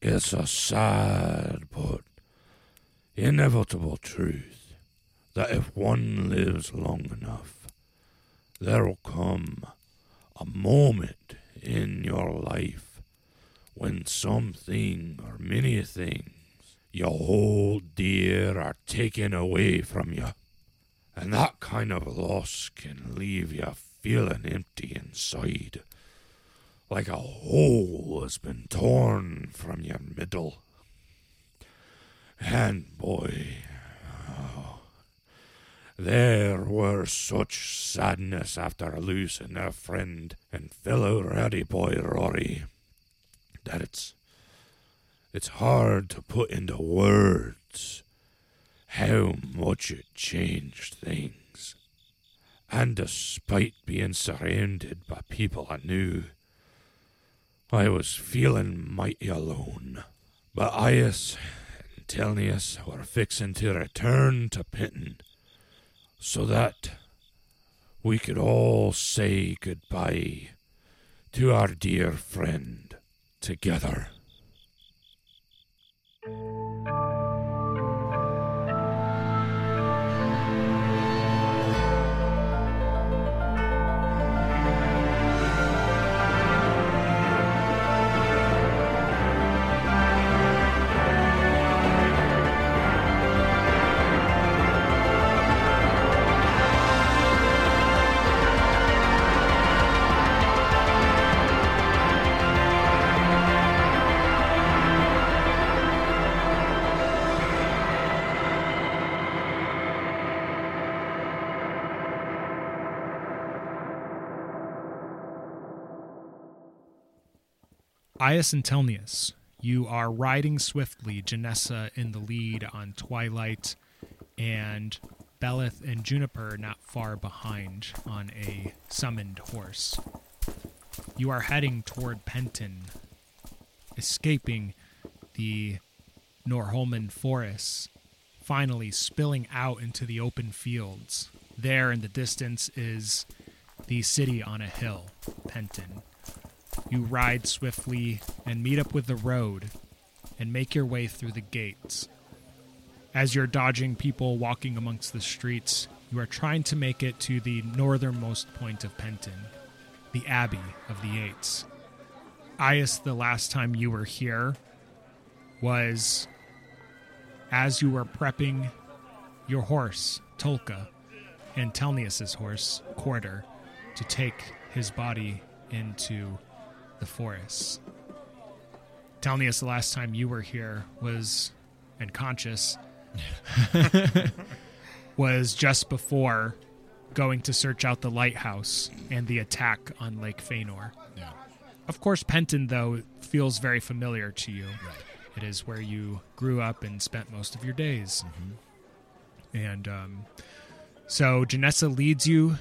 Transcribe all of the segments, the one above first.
It's a sad but inevitable truth that if one lives long enough, there'll come a moment in your life when something or many things you hold dear are taken away from you. And that kind of loss can leave you feeling empty inside, like a hole has been torn from your middle. And boy, oh, there were such sadness after losing a friend and fellow rowdy boy Rory that it's it's hard to put into words how much it changed things. And despite being surrounded by people I knew, I was feeling mighty alone. But Eyas and Thelneous were fixing to return to Penton so that we could all say goodbye to our dear friend together. Eyas and Thelneous, you are riding swiftly, Janessa in the lead on Twilight, and Belith and Juniper not far behind on a summoned horse. You are heading toward Penton, escaping the Norholman forests, finally spilling out into the open fields. There in the distance is the city on a hill, Penton. You ride swiftly and meet up with the road and make your way through the gates. As you're dodging people walking amongst the streets, you are trying to make it to the northernmost point of Penton, the Abbey of the Eights. Eyas, the last time you were here, was as you were prepping your horse, Tolka, and Thelneous's horse, Quarter, to take his body into the forest. forests. Thelneous, the last time you were here was unconscious, was just before going to search out the lighthouse and the attack on Lake Feanor. Yeah. Of course, Penton, though, feels very familiar to you. Right. It is where you grew up and spent most of your days. Mm-hmm. And um, so Janessa leads you.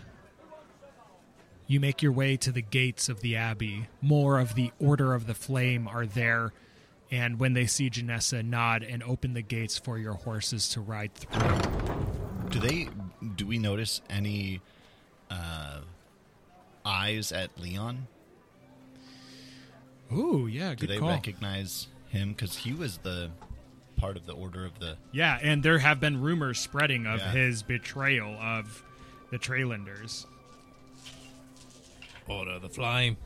You make your way to the gates of the abbey. More of the Order of the Flame are there. And when they see Janessa, nod and open the gates for your horses to ride through. Do they? Do we notice any uh, eyes at Leon? Ooh, yeah, Do they call. recognize him? Because he was the part of the order of the. yeah, and there have been rumors spreading of Yeah. his betrayal of the Trailanders. Order of the Flame.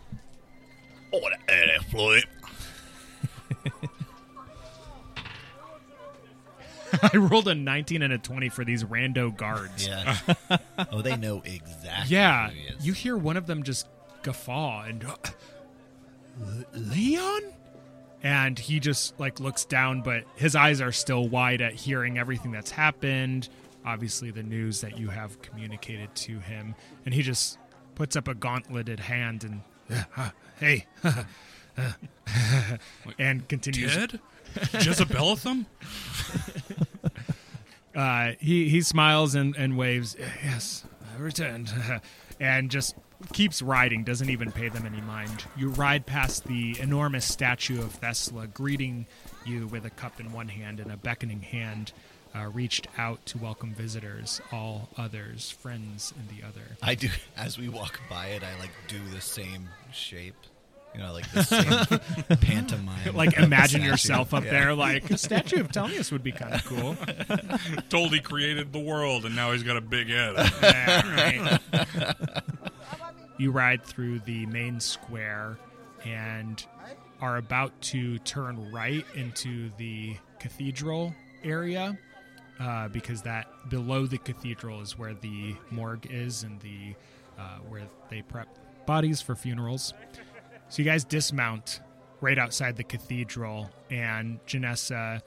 Order of the I rolled a 19 and a 20 for these rando guards. Yeah. oh, they know exactly. Yeah, who he is. you hear one of them just guffaw and "Uh, Leon, and he just like looks down, but his eyes are still wide at hearing everything that's happened. Obviously, the news that you have communicated to him, and he just puts up a gauntleted hand and "Yeah, hey, and continues. Dead? Jezebelatham? Uh, he he smiles and, and waves. Yes, I returned, and just keeps riding. Doesn't even pay them any mind. You ride past the enormous statue of Thesla, greeting you with a cup in one hand and a beckoning hand. Uh, reached out to welcome visitors, all others, friends and the other. I do. As we walk by it, I like do the same shape. You know, like the same pantomime. like imagine yourself up there like a statue of Thelneous would be kind of cool. Told he created the world, and now he's got a big head. Yeah, right. you ride through the main square and are about to turn right into the cathedral area uh, because that below the cathedral is where the morgue is and the uh, where they prep bodies for funerals. So you guys dismount right outside the cathedral, and Janessa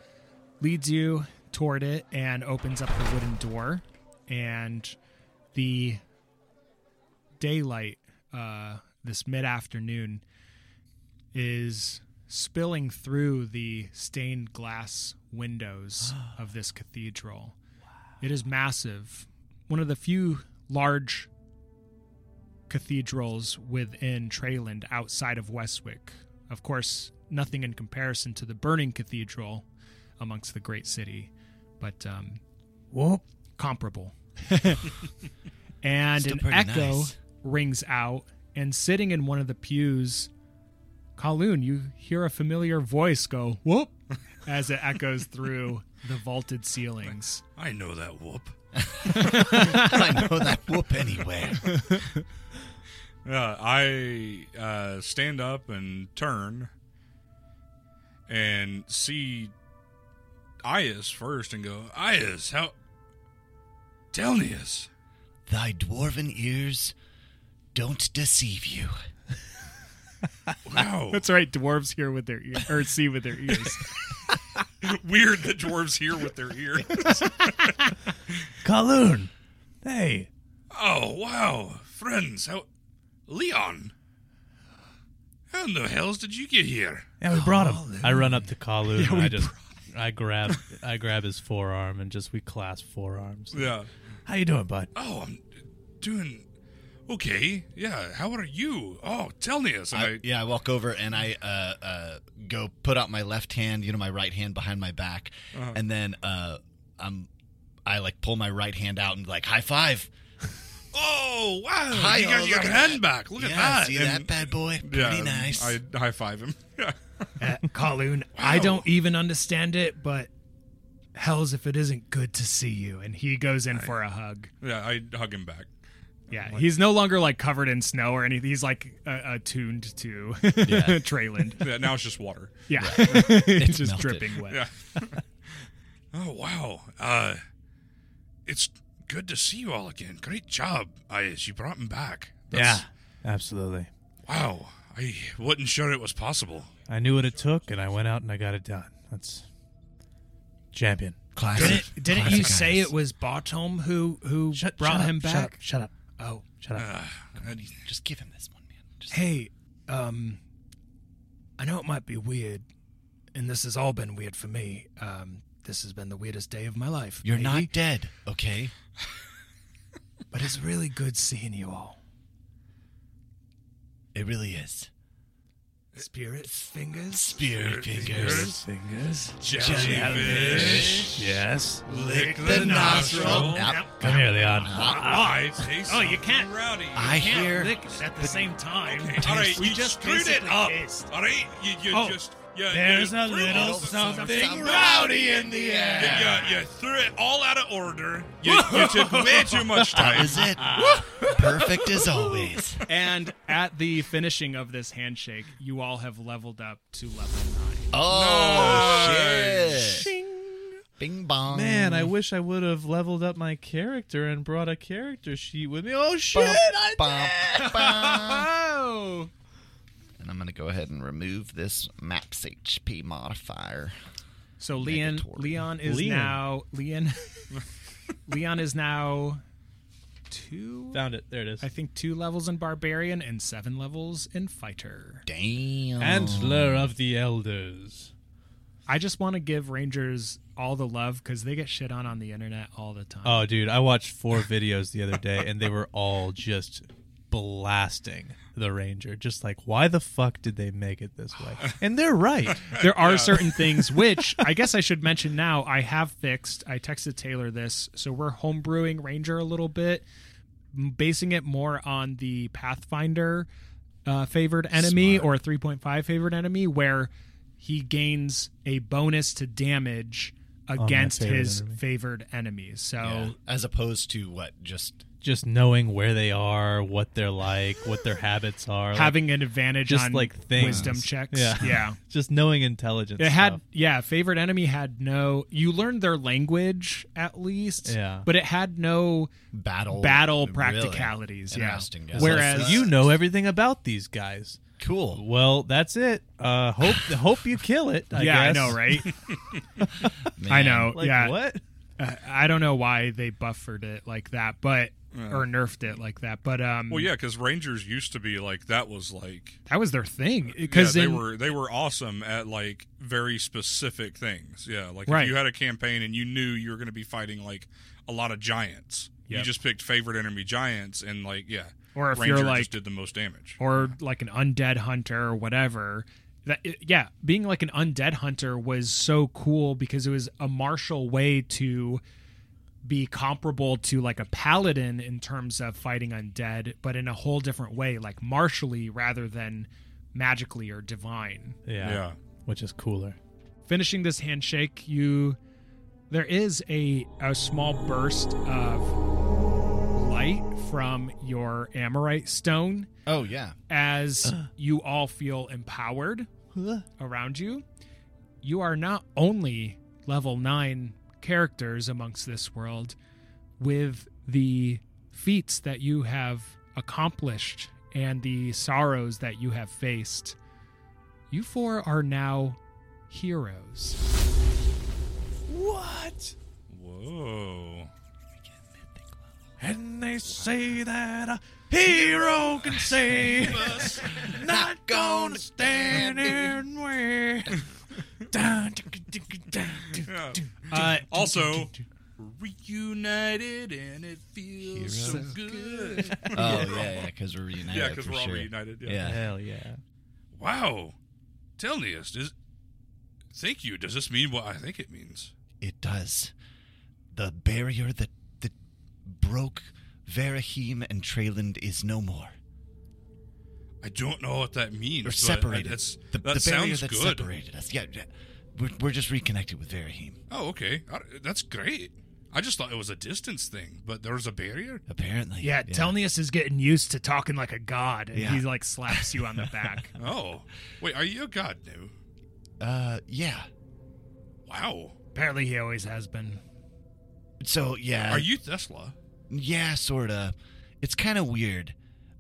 leads you toward it and opens up the wooden door, and the daylight uh, this mid afternoon is spilling through the stained glass windows of this cathedral. It is massive. One of the few large cathedrals within Treyland outside of Westwick. Of course, nothing in comparison to the burning cathedral amongst the great city, but um, Whoop. comparable. and Still an echo nice. rings out, and sitting in one of the pews, Khol-Uun, you hear a familiar voice go whoop as it echoes through the vaulted ceilings. I know that whoop. I know that whoop anywhere. Uh, I uh, stand up and turn and see Eyas first and go, Eyas, how. Thelneous. Thy dwarven ears don't deceive you. Wow. That's right, dwarves hear with their ears, or see with their ears. Weird that dwarves hear with their ears. Khol-Uun. Hey. oh, wow. Friends, how. Leon. How in the hells did you get here? Yeah, we brought him. I run up to Khol-Uun. Yeah, we I just I grab I grab his forearm and just we clasp forearms. Yeah. How you doing, bud? Oh, I'm doing okay. Yeah. How are you? Oh, Thelneous. And I, I, yeah, I walk over and I uh, uh, go put out my left hand, you know, my right hand behind my back, Uh-huh. and then uh, I'm I like pull my right hand out and like high five. Oh wow! Hi, you got oh, your look hand that. back. Look yeah, at that. See And- that bad boy? Pretty yeah, nice. I high five him. Yeah. Uh, Khol-Uun, I don't even understand it, but hell's if it isn't good to see you. And he goes in for a hug. Yeah, I hug him back. Yeah, he's no longer like covered in snow or anything. He's like uh, attuned to Yeah. Treyland. Yeah, now it's just water. Yeah, it's just melted. dripping wet. Yeah. oh wow. Uh, it's good to see you all again. Great job, Eyas. You brought him back. Yeah. Absolutely. Wow. I wasn't sure it was possible. I knew what it took and I went out and I got it done. That's champion. Classic. Didn't, didn't Classic you say it was Bartom who who Shut, brought shut up, him Shut back? up. Shut up. Oh, Shut up. Uh, Just give him this one, man. Just Hey, um, I know it might be weird, and this has all been weird for me. Um, this has been the weirdest day of my life. You're maybe, not dead, okay? but it's really good seeing you all. It really is. Spirit fingers. Spirit fingers. Fingers. jellyfish. Yes. Lick the nostril. Yep. Come here, Leon. I taste Oh, you can't- rowdy. I hear. at the same time. Okay, all right, we you just screwed it basically up. kissed. All right, you, you Oh, just you, there's you a little all- something rowdy in the air. You, you threw it all out of order. You, you took way too much That time. was it. Perfect as always. And at the finishing of this handshake, you all have leveled up to level nine. Oh Nice. shit! Bing bong. Man, I wish I would have leveled up my character and brought a character sheet with me. Oh shit! Bum, I bum, bum. Oh, And I'm gonna go ahead and remove this max HP modifier. so Leon Negatory. Leon is Leon. now Leon. Leon is now two. found it. There it is. I think two levels in barbarian and seven levels in fighter. Damn. Antler of the Elders. I just want to give rangers all the love because they get shit on on the internet all the time. Oh, dude, I watched four videos the other day, and they were all just blasting the Ranger. Just like, why the fuck did they make it this way? And they're right. there are certain things which I guess I should mention now. I have fixed. I texted Taylor this, so we're homebrewing Ranger a little bit, basing it more on the Pathfinder uh, favored enemy Smart. or 3.5 favored enemy, where he gains a bonus to damage against favored his enemy. favored enemies. So Yeah. As opposed to what? Just Just knowing where they are, what they're like, what their habits are, like, having an advantage just on like things. wisdom checks. Yeah, yeah. just knowing intelligence. It had stuff. yeah, favorite enemy had no you learned their language at least. Yeah. But it had no battle battle really practicalities. Yeah. Interesting, yeah. Whereas you know everything about these guys. Cool. Well, that's it. Uh, hope hope you kill it. I yeah, I know, right? I know. Like yeah. what? Uh, I don't know why they buffered it like that, but or nerfed it like that. But um Well, yeah, because Rangers used to be like that was like that was their thing yeah, because they were they were awesome at like very specific things. Yeah, like Right. if you had a campaign and you knew you were going to be fighting like a lot of giants, you just picked favorite enemy giants and like yeah, Or if Ranger you're like just did the most damage. or like an undead hunter or whatever. That yeah, being like an undead hunter was so cool because it was a martial way to be comparable to like a paladin in terms of fighting undead, but in a whole different way, like martially rather than magically or divine. Yeah. Yeah. Which is cooler. Finishing this handshake, you there is a a small burst of light from your amorite stone Oh yeah. as you all feel empowered around you. You are not only level 9 characters amongst this world with the feats that you have accomplished and the sorrows that you have faced. You four are now heroes. What? Whoa. And they say that a hero can save us, not gonna stand in way. Yeah. Uh, Also, reunited and it feels so Heroes. good. Oh yeah, yeah. Because we're reunited. yeah, because we're all sure. reunited. Yeah. Yeah. Hell yeah. Wow. Thelneous, does thank you. Does this mean what I think it means? It does. The barrier that that broke Verahim and Trayland is no more. I don't know what that means. We're but separated. That's, the, that the barrier sounds that good. separated us. Yeah, yeah. We're, we're just reconnected with Verahim. Oh, okay. I- That's great. I just thought it was a distance thing, but there was a barrier. Apparently. yeah, Thelneous is getting used to talking like a god, and Yeah. he like slaps you on the back. Oh, wait. Are you a god now? Uh, yeah. Wow. Apparently, he always has been. So yeah. Are you Tesla? Yeah, sorta. It's kind of weird.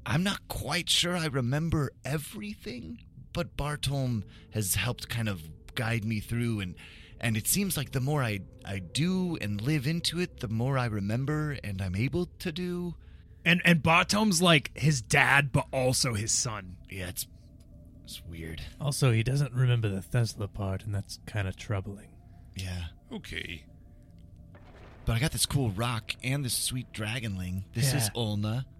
I'm not quite sure I remember everything, but Bartolm has helped kind of guide me through and and it seems like the more I I do and live into it, the more I remember and I'm able to do. And and Bottom's like his dad, but also his son. Yeah, it's it's weird. Also, he doesn't remember the Tesla part, and that's kind of troubling. Yeah. Okay. But I got this cool rock and this sweet dragonling. This is Yeah. Ulna. Oh,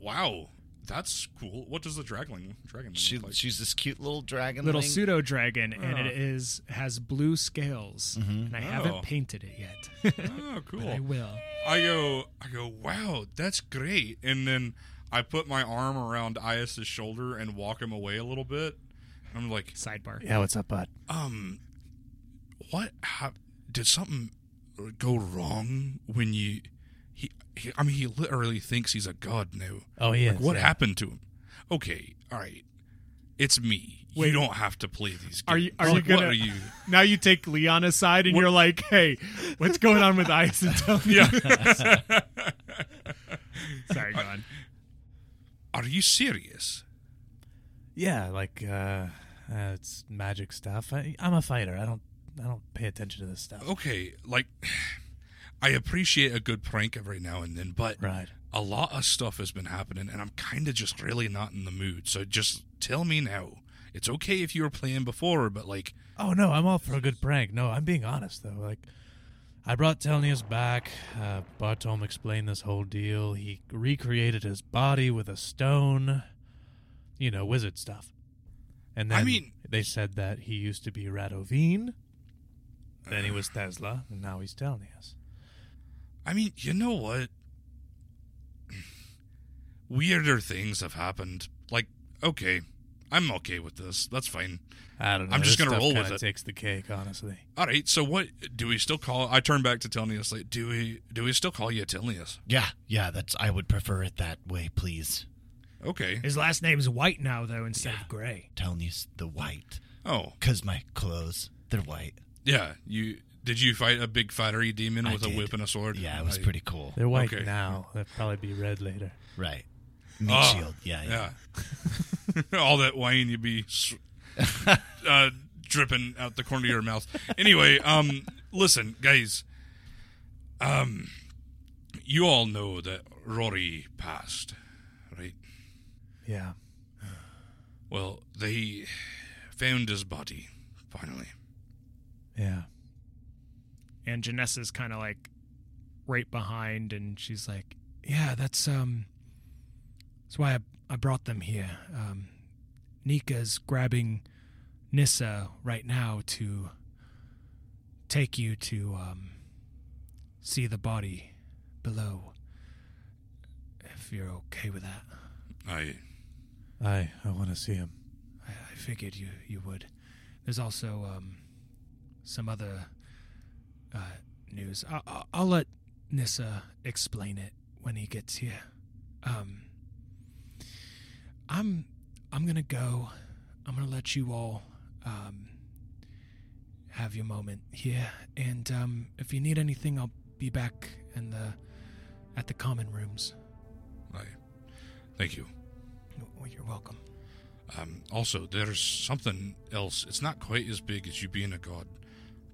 wow. That's cool. What does the dragon dragon She, look like? she's this cute little dragon. Little pseudo dragon, and it ah. is has blue scales. Mm-hmm. And I Oh. haven't painted it yet. oh, ah, cool. but I will. I go, I go, wow, that's great. And then I put my arm around Eyas's shoulder and walk him away a little bit. I'm like, Sidebar. Yeah, what's up, bud? um, what? How, did something go wrong when you? He, he, I mean, he literally thinks he's a god now. Oh, he Like, is, what yeah. happened to him? Okay, all right, it's me. Wait. you don't have to play these. Games. Are you are Like, you gonna? What are you? Now you take Leon aside, and What- you're like, "Hey, what's going on with Ice and tell me?" Yeah. Sorry, go on. are you serious? Yeah, like uh, uh, it's magic stuff. I, I'm a fighter. I don't I don't pay attention to this stuff. okay, like I appreciate a good prank every now and then, but Right. a lot of stuff has been happening, and I'm kind of just really not in the mood. So just tell me now. It's okay if you were playing before, but like, Oh no, I'm all for a good prank. No, I'm being honest though. Like, I brought Thelneous back. Uh, Bartolom explained this whole deal. He recreated his body with a stone. You know, wizard stuff. And then I mean- they said that he used to be Radovine. Then he was Tesla, and now he's Thelneous. I mean, you know what? Weirder things have happened. Like, okay, I'm okay with this. That's fine. I don't know. I'm just this gonna roll with kinda it. Takes the cake, honestly. All right. So what do we still call? I turn back to Thelneous. Like, do we do we still call you Thelneous? Yeah, yeah, that's I would prefer it that way, please. Okay. His last name's White now, though, instead of Gray. Thelneous the white. Oh, Cause my clothes, they're white. yeah. You did you fight a big fiery demon I with a whip and a sword? Yeah, it was I- pretty cool. They're white Okay. now. They'll probably be red later. Right. Meat Oh, shield. Yeah, yeah. Yeah. All that wine you'd be uh, dripping out the corner of your mouth. Anyway, um, listen, guys. Um, you all know that Rory passed, right? Yeah. Well, they found his body finally. Yeah. And Janessa's kind of like right behind, and she's like, "Yeah, that's um, that's why I I brought them here. Um, Nika's grabbing Nissa right now to take you to um, see the body below. If you're okay with that, I I I want to see him. I, I figured you you would. There's also um, some other uh, news. I, I, I'll let Nissa explain it when he gets here. Um, I'm I'm gonna go. I'm gonna let you all um, have your moment here, and um, if you need anything, I'll be back in the at the common rooms. I thank you. Well, you're welcome. Um, also, there's something else. It's not quite as big as you being a god,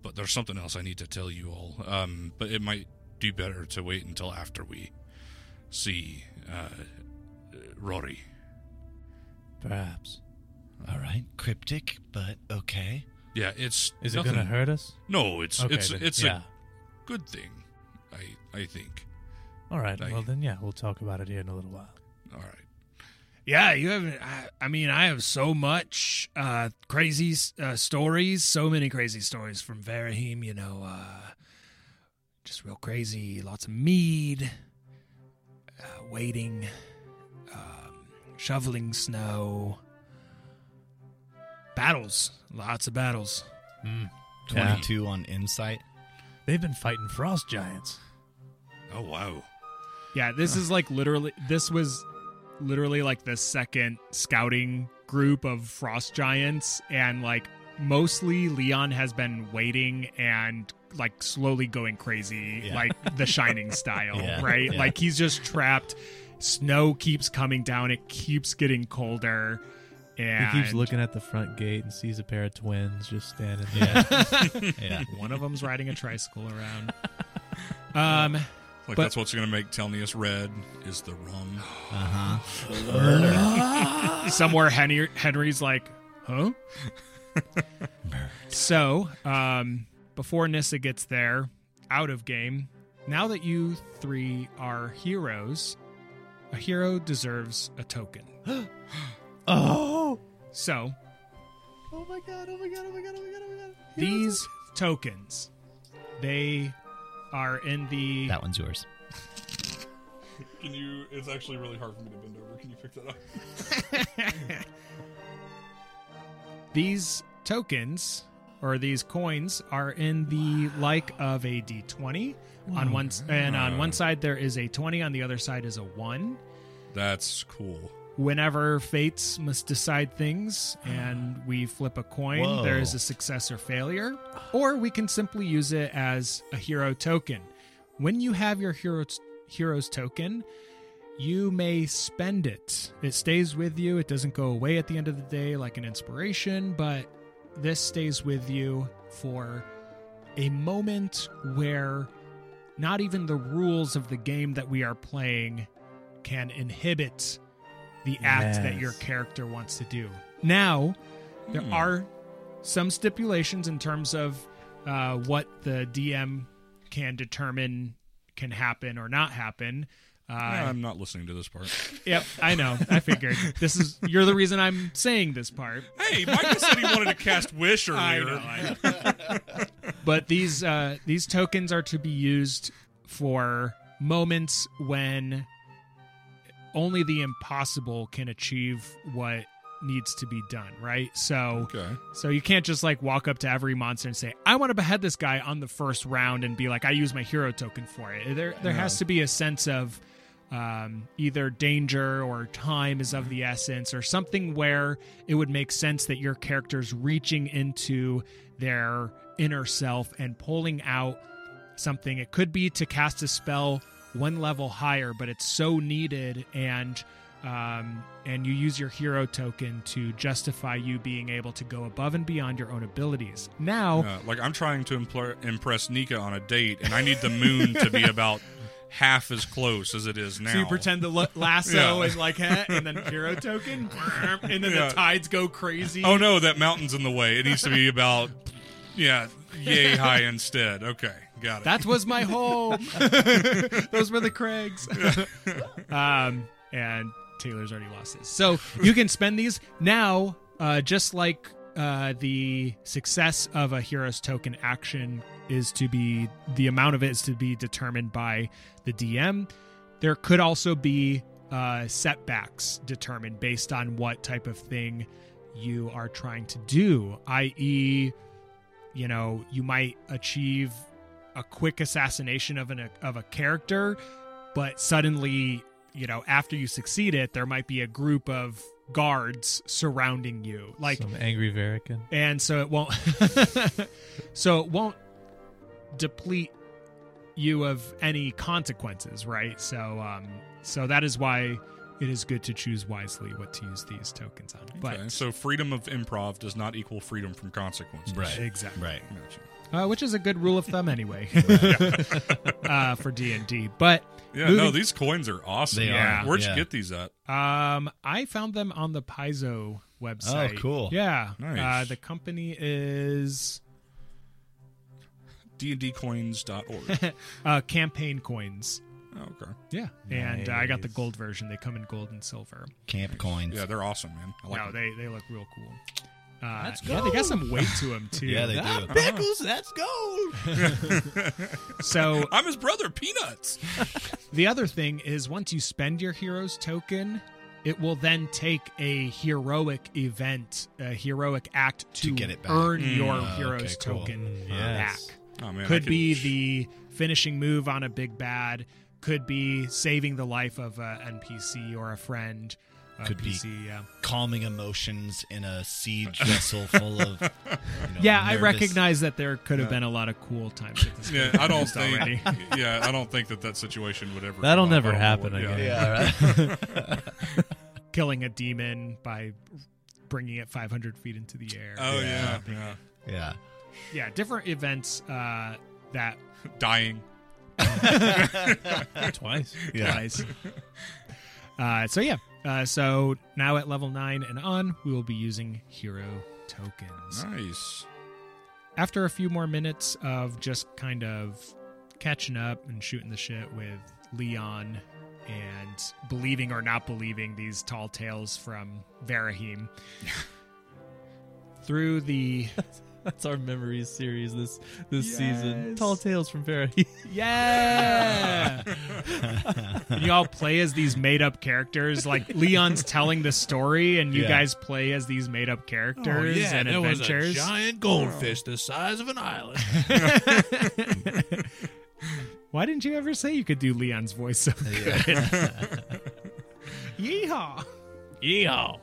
but there's something else I need to tell you all. Um, but it might do better to wait until after we see uh, Rory. Perhaps. All right. Cryptic, but okay. Yeah, it's Is it nothing- going to hurt us? No, it's Okay, it's then, it's yeah. a good thing. I I think. All right. Like- well, then, yeah, we'll talk about it here in a little while. All right. Yeah, you haven't. I, I mean, I have so much uh, crazy uh, stories, so many crazy stories from Varahim. You know, uh, just real crazy. Lots of mead, uh, waiting, um, shoveling snow, battles. Lots of battles. Mm. 22 on insight. They've been fighting frost giants. Oh wow. Yeah, this is like literally. This was literally like the second scouting group of frost giants, and like mostly Leon has been waiting and like slowly going crazy, Yeah. like the Shining style, Yeah, right? yeah. Like he's just trapped. Snow keeps coming down. It keeps getting colder. And He keeps looking at the front gate and sees a pair of twins just standing there. Yeah. yeah. One of them's riding a tricycle around. Um, Like But- that's what's gonna make Thelneous red is the rum. Uh huh. somewhere Henry, Henry's like, huh? so, um, before Nissa gets there, out of game, now that you three are heroes, a hero deserves a token. oh! So, Oh my god, oh my god, oh my god, oh my god, oh my god. these tokens, they are in the That one's yours. Can you? It's actually really hard for me to bend over. Can you pick that up? these tokens or these coins are in the like of a d20 on one s- and on one side there is a 20 on the other side is a 1 That's cool. Whenever fates must decide things and we flip a coin Whoa. there is a success or failure or we can simply use it as a hero token. When you have your hero's hero's token you may spend it. It stays with you. It doesn't go away at the end of the day like an inspiration but this stays with you for a moment where not even the rules of the game that we are playing can inhibit the act that your character wants to do. Now, there Hmm. are some stipulations in terms of uh, what the DM can determine can happen or not happen. Uh, I'm not listening to this part. Yep, I know. I figured this is you're the reason I'm saying this part. hey, Micah said he wanted to cast Wish earlier. I know, I know. but these uh, these tokens are to be used for moments when only the impossible can achieve what needs to be done, right? So Okay. so you can't just like walk up to every monster and say, "I want to behead this guy on the first round," and be like, "I use my hero token for it." There, there has to be a sense of um, either danger or time is of the essence, or something where it would make sense that your character's reaching into their inner self and pulling out something. It could be to cast a spell one level higher, but it's so needed and um, and you use your hero token to justify you being able to go above and beyond your own abilities. Now, Uh, like I'm trying to impl- impress Nika on a date, and I need the moon to be about half as close as it is now. so you pretend to lo- lasso Yeah. and like, eh, and then hero token, and then Yeah. the tides go crazy. Oh no, that mountain's in the way. It needs to be about yeah, yay high instead. Okay, got it. That was my home. Those were the Craigs. um, and Taylor's already lost his. So you can spend these now, uh, just like uh, the success of a hero's token action is to be the amount of it is to be determined by the DM. There could also be uh, setbacks determined based on what type of thing you are trying to do, i.e., you know, you might achieve a quick assassination of an of a character, but suddenly, you know, after you succeed it, there might be a group of guards surrounding you. Like Some angry Verican. and so it won't so it won't deplete you of any consequences, right? So um so that is why it is good to choose wisely what to use these tokens on. But so freedom of improv does not equal freedom from consequences. Right. exactly. Right. Gotcha. uh, which is a good rule of thumb anyway uh, for D and D. But Yeah, no, these coins are awesome. They are, Where'd yeah. you get these at? um, I found them on the Paizo website. Oh, cool. Yeah, Nice. uh, the company is dndcoins.org. uh, Campaign Coins. Oh, okay. Yeah, and uh, I got the gold version. They come in gold and silver. Camp coins. Yeah, they're awesome, man. I like no, them. they they look real cool. Uh, Let's Yeah, they got some weight to them too. Yeah, they do. Pickles, let's go. so I'm his brother, Peanuts. The other thing is once you spend your hero's token, it will then take a heroic event, a heroic act to, To get it back. earn Mm, your oh, hero's okay, cool. token Mm, yes. back. Oh man, could could- be the finishing move on a big bad, could be saving the life of an NPC or a friend. A Could be- yeah. Calming emotions in a siege vessel full of. You know, Yeah, I recognize that there could have been a lot of cool times with this. Yeah, I don't think. already. yeah, I don't think that that situation would ever. That'll never I happen what- again. Yeah, right. killing a demon by bringing it 500 feet into the air. Oh Yeah. yeah, yeah. yeah. yeah, different events uh, that Dying. Twice. Yeah. twice. uh, so yeah, uh, so now at level nine and on, we will be using hero tokens. Nice. After a few more minutes of just kind of catching up and shooting the shit with Leon and believing or not believing these tall tales from Varahim. Through the That's our memories series this this season. Tall Tales from Fairy. Yeah. you all play as these made up characters. Like Leon's telling the story, and you Yeah. guys play as these made up characters oh, and there was a adventures. giant goldfish oh. the size of an island. Why didn't you ever say you could do Leon's voice so good? Yeehaw. Yeehaw.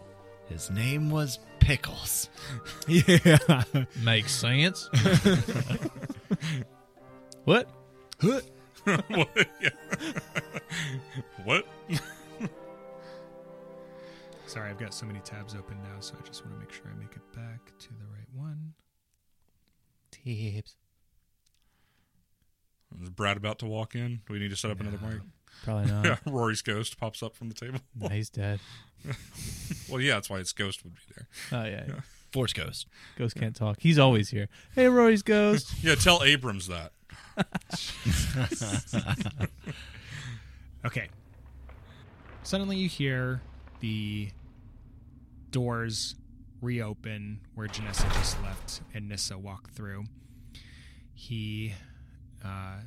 His name was Pickles. Yeah. Makes sense. what? what? Yeah. what? Sorry, I've got so many tabs open now, so I just want to make sure I make it back to the right one. Tips. Is Brad about to walk in? Do we need to set up another mic? Probably not. Yeah, Rory's ghost pops up from the table. No, he's dead. Well, yeah, that's why its ghost would be there. Oh yeah. yeah. Force Ghost. Ghost can't talk. He's always here. Hey, Rory's ghost. Yeah, tell Abrams that. Okay. Suddenly you hear the doors reopen where Janessa just left and Nissa walk through. He uh,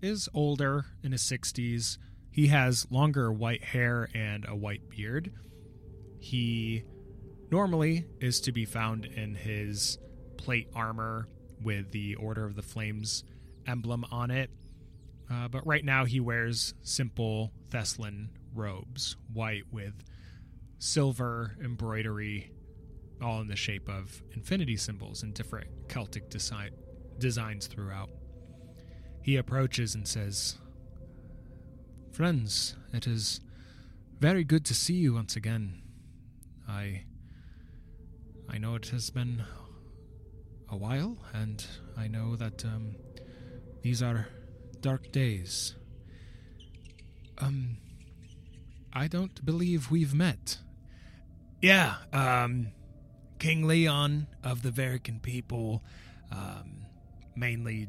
is older in his 60s. He has longer white hair and a white beard. He normally is to be found in his plate armor with the Order of the Flames emblem on it. Uh, but right now he wears simple Thessalon robes, white with silver embroidery, all in the shape of infinity symbols and different Celtic desi- designs throughout. He approaches and says, Friends, it is very good to see you once again. I I know it has been a while, and I know that um, these are dark days. Um, I don't believe we've met. Yeah, um, King Leon of the Verican people, um, mainly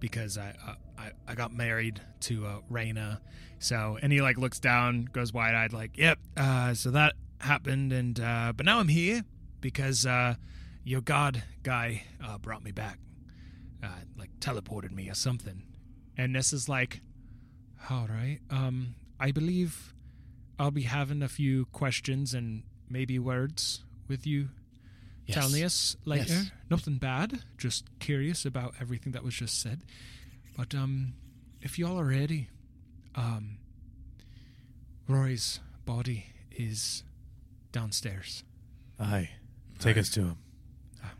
because I, I I got married to uh. So, and he like looks down, goes wide eyed, like, "Yep." Uh, so that happened, and uh, but now I'm here because uh, your god guy uh, brought me back, uh, like teleported me or something. And this is like, all right. Um, I believe I'll be having a few questions and maybe words with you, Yes. Thelneous, later. Yes. Nothing bad. Just curious about everything that was just said. But um, if y'all are ready, um, Rory's body is downstairs. Aye. Take us to him. Um,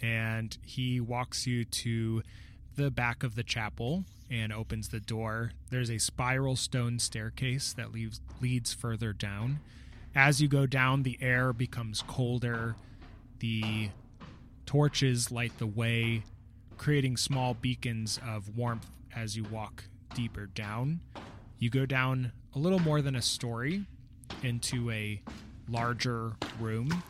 and he walks you to the back of the chapel and opens the door. There's a spiral stone staircase that leads leads further down. As you go down, the air becomes colder. The torches light the way, creating small beacons of warmth as you walk deeper down. You go down a little more than a story into a larger room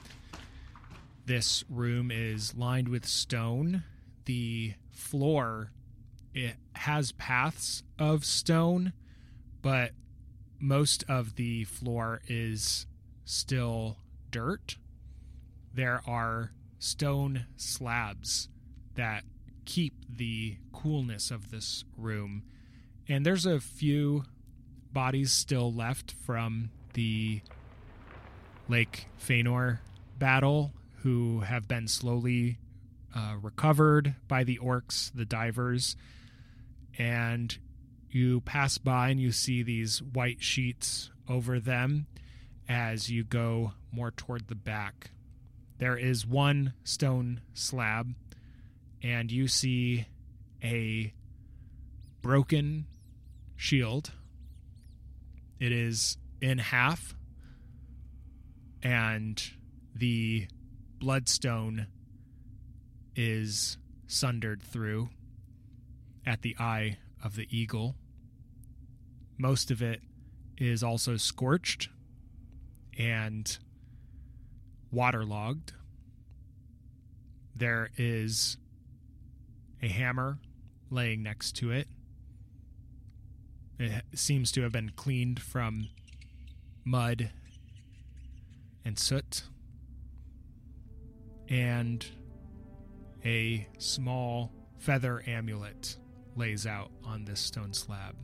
this room is lined with stone. The floor it has paths of stone, but most of the floor is still dirt. There are stone slabs that keep the coolness of this room. And there's a few bodies still left from the Lake Feanor battle who have been slowly uh, recovered by the orcs, the divers, and you pass by and you see these white sheets over them as you go more toward the back. There is one stone slab, and you see a broken shield. It is in half, and the bloodstone is sundered through at the eye of the eagle. Most of it is also scorched and waterlogged. There is a hammer laying next to it. It seems to have been cleaned from mud and soot and a small feather amulet lays out on this stone slab.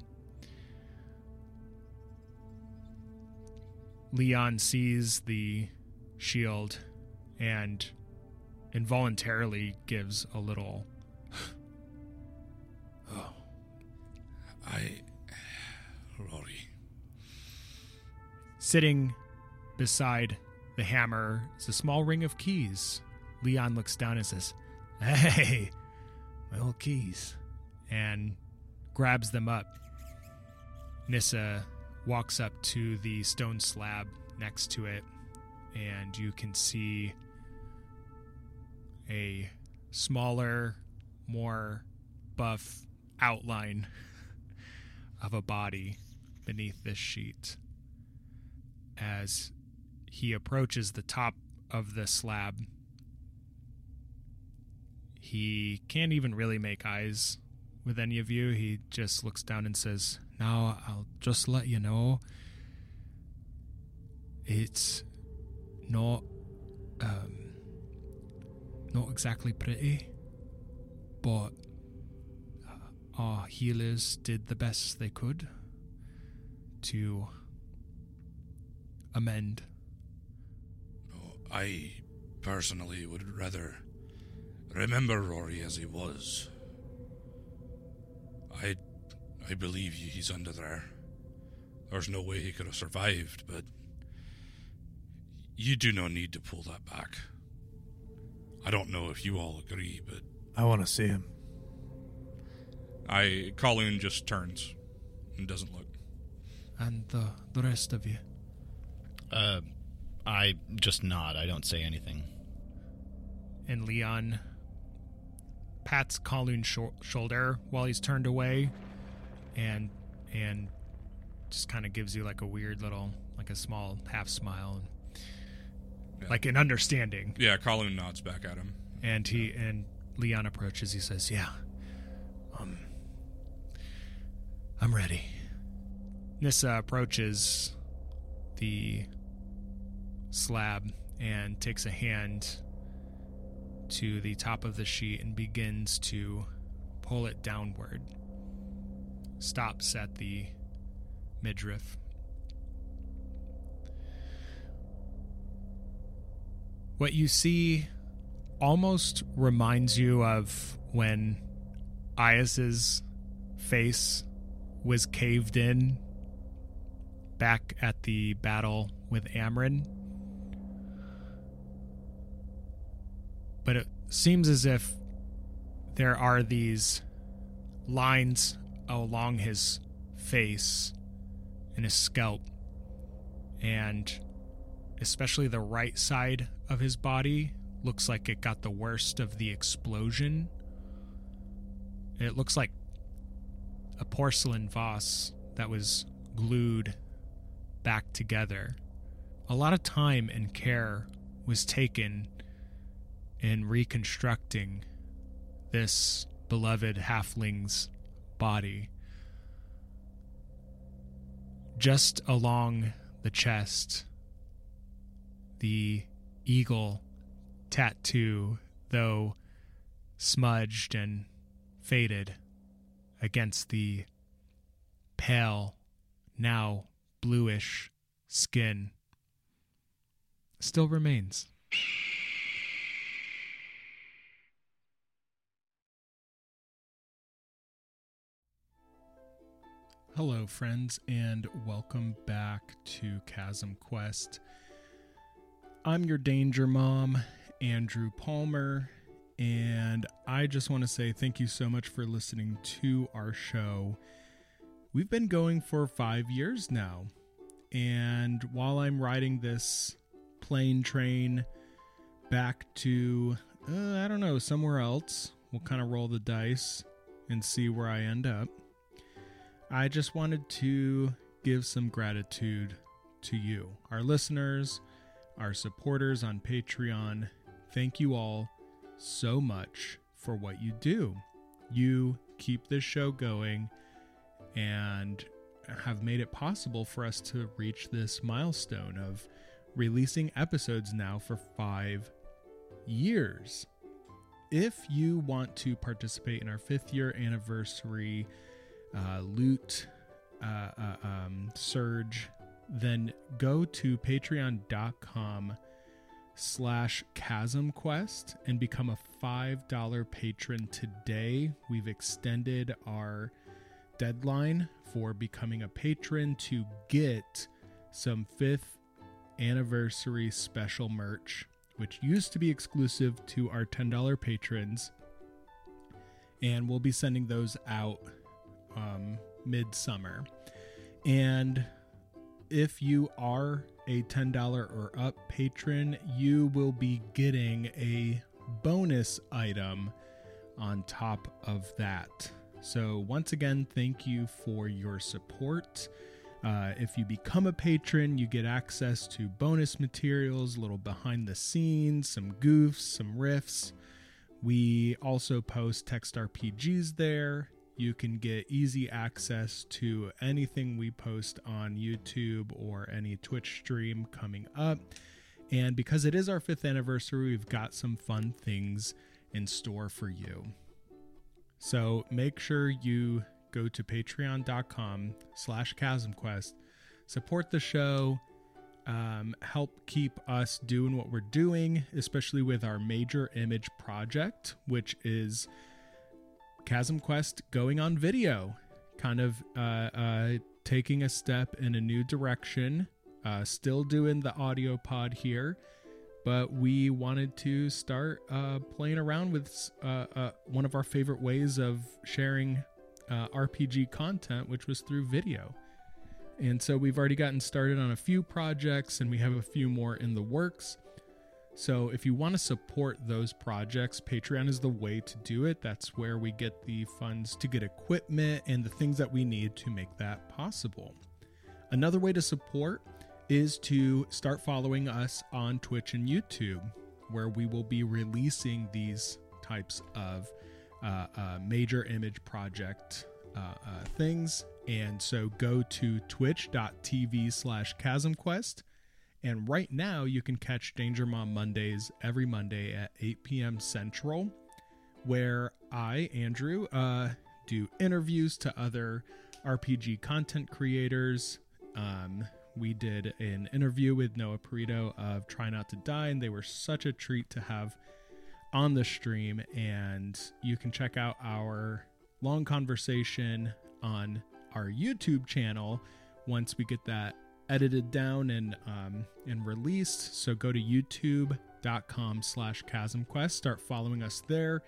Leon sees the shield and involuntarily gives a little oh, I, Rory. Sitting beside the hammer is a small ring of keys. Leon looks down and says, Hey, my old keys. And grabs them up. Nissa walks up to the stone slab next to it, and you can see a smaller, more buff outline of a body beneath this sheet. As he approaches the top of the slab, he can't even really make eyes with any of you. He just looks down and says, Now I'll just let you know it's not um not exactly pretty, but uh, our healers did the best they could to amend. No, I personally would rather remember Rory as he was. I I believe he's under there. There's no way he could have survived, but you do not need to pull that back. I don't know if you all agree, but I want to see him. I Khol-Uun just turns and doesn't look. And the, the rest of you. Uh, I just nod. I don't say anything. And Leon pats Khol-Uun's shou- shoulder while he's turned away, and and just kind of gives you like a weird little, like a small half smile, Yeah. like an understanding. Yeah, Khol-Uun nods back at him. And he and Leon approaches. He says, "Yeah, um, I'm ready." Nissa approaches the slab and takes a hand to the top of the sheet and begins to pull it downward. Stops at the midriff. What you see almost reminds you of when Eyas's face was caved in back at the battle with Amrin. But it seems as if there are these lines along his face and his scalp, and especially the right side of his body looks like it got the worst of the explosion. It looks like a porcelain vase that was glued back together. A lot of time and care was taken in reconstructing this beloved halfling's body. Just along the chest, the eagle tattoo, though smudged and faded against the pale, now bluish skin, still remains. Hello, friends, and welcome back to Chasm Quest. I'm your Danger Mom, Andrew Palmer, and I just want to say thank you so much for listening to our show. We've been going for five years now, and while I'm riding this plane train back to, uh, I don't know, somewhere else, we'll kind of roll the dice and see where I end up. I just wanted to give some gratitude to you, our listeners, our supporters on Patreon. Thank you all so much for what you do. You keep this show going and have made it possible for us to reach this milestone of releasing episodes now for five years. If you want to participate in our fifth year anniversary uh, loot uh, uh, um, surge, then go to patreon.com slash chasm quest and become a $5 patron today. We've extended our deadline for becoming a patron to get some fifth anniversary special merch, which used to be exclusive to our $10 patrons. And we'll be sending those out um, midsummer. And if you are a $10 or up patron, you will be getting a bonus item on top of that. So, once again, thank you for your support. Uh, if you become a patron, you get access to bonus materials, a little behind the scenes, some goofs, some riffs. We also post text RPGs there. You can get easy access to anything we post on YouTube or any Twitch stream coming up. And because it is our fifth anniversary, we've got some fun things in store for you. So make sure you go to patreon.com slash chasmquest, support the show. um, help keep us doing what we're doing, especially with our major image project, which is Chasm Quest going on video, kind of uh, uh, taking a step in a new direction. Uh, still doing the audio pod here, but we wanted to start uh, playing around with uh, uh, one of our favorite ways of sharing RPG content, which was through video. And so we've already gotten started on a few projects and we have a few more in the works. So if you want to support those projects, Patreon is the way to do it. That's where we get the funds to get equipment and the things that we need to make that possible. Another way to support is to start following us on Twitch and YouTube, where we will be releasing these types of uh, uh, major image project uh, uh, things. And so go to twitch.tv slash chasmquest. And right now you can catch Danger Mom Mondays every Monday at 8 p.m. Central, where I, Andrew, uh, do interviews to other RPG content creators. Um, we did an interview with Noah Perito of Try Not to Die, and they were such a treat to have on the stream. And you can check out our long conversation on our YouTube channel once we get that edited down and um, and released. So go to youtube.com slash chasmquest. Start following us there.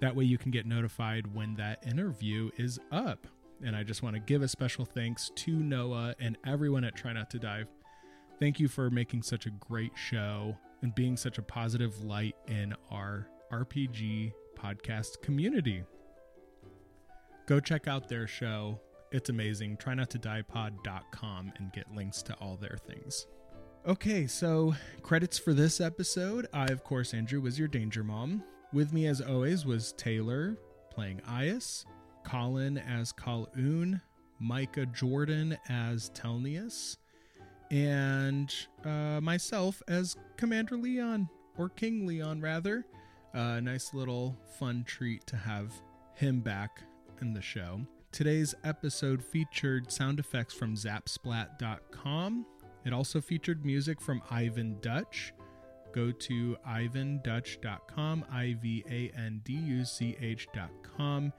That way you can get notified when that interview is up. And I just want to give a special thanks to Noah and everyone at Try Not to Die. Thank you for making such a great show and being such a positive light in our RPG podcast community. Go check out their show. It's amazing. Try not to diepod.com and get links to all their things. Okay, so credits for this episode. I, of course, Andrew, was your Danger Mom. With me, as always, was Taylor playing Eyas, Collin as Khol-Uun, Micah Jordan as Thelneous, and uh, myself as Commander Leon, or King Leon, rather. A uh, nice little fun treat to have him back in the show. Today's episode featured sound effects from zapsplat.com. It also featured music from Ivan Duch. Go to ivanduch.com, I V A N D U C H.com,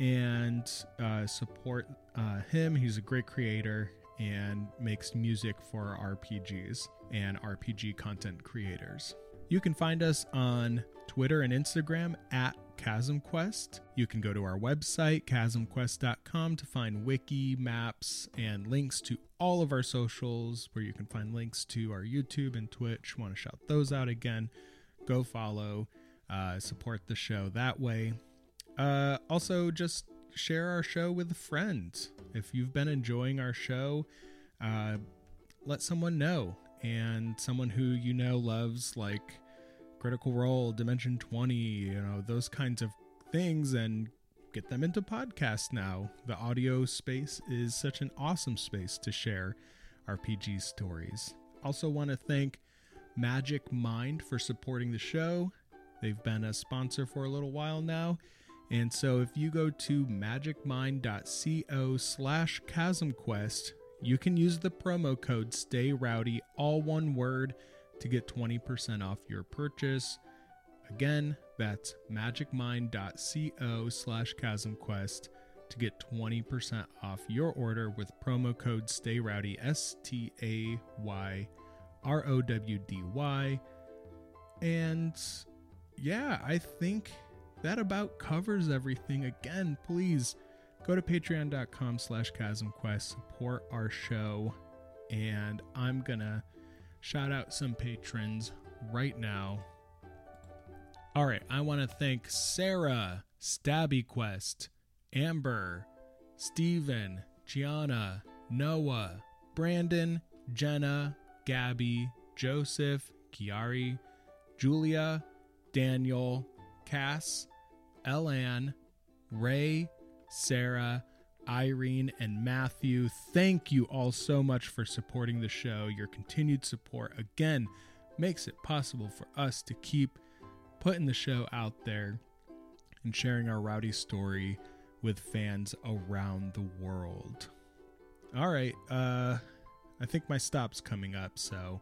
and uh, support uh, him. He's a great creator and makes music for RPGs and RPG content creators. You can find us on Twitter and Instagram at ChasmQuest. You can go to our website, chasmquest.com, to find wiki, maps, and links to all of our socials, where you can find links to our YouTube and Twitch. Want to shout those out again? Go follow, uh, support the show that way. Uh, also, just share our show with a friend. If you've been enjoying our show, uh, let someone know. And someone who you know loves, like, Critical Role, Dimension 20, you know, those kinds of things, and get them into podcasts now. The audio space is such an awesome space to share RPG stories. Also, want to thank Magic Mind for supporting the show. They've been a sponsor for a little while now. And so if you go to magicmind.co slash chasmquest, you can use the promo code Stay Rowdy, all one word, to get 20% off your purchase. Again, that's magicmind.co slash chasmquest to get 20% off your order with promo code Stay Rowdy, S T A Y R O W D Y. And yeah, I think that about covers everything. Again, please go to patreon.com slash chasmquest, support our show, and I'm gonna shout out some patrons right now. All right, I want to thank Sarah, Stabby Quest, Amber, Steven, Gianna, Noah, Brandon, Jenna, Gabby, Joseph, Kiari, Julia, Daniel, Cass, Elan, Ray, Sarah, Irene, and Matthew. Thank you all so much for supporting the show. Your continued support, again, makes it possible for us to keep putting the show out there and sharing our rowdy story with fans around the world. All right, uh, I think my stop's coming up, so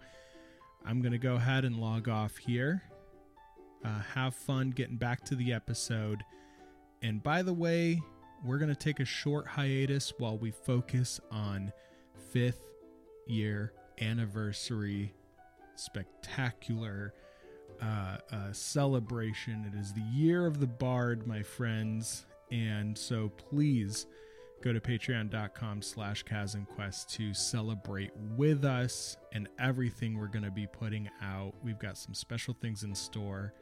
I'm going to go ahead and log off here. Uh, have fun getting back to the episode. And by the way, we're going to take a short hiatus while we focus on fifth year anniversary spectacular uh, uh, celebration. It is the year of the bard, my friends. And so please go to patreon.com slash chasmquest to celebrate with us and everything we're going to be putting out. We've got some special things in store.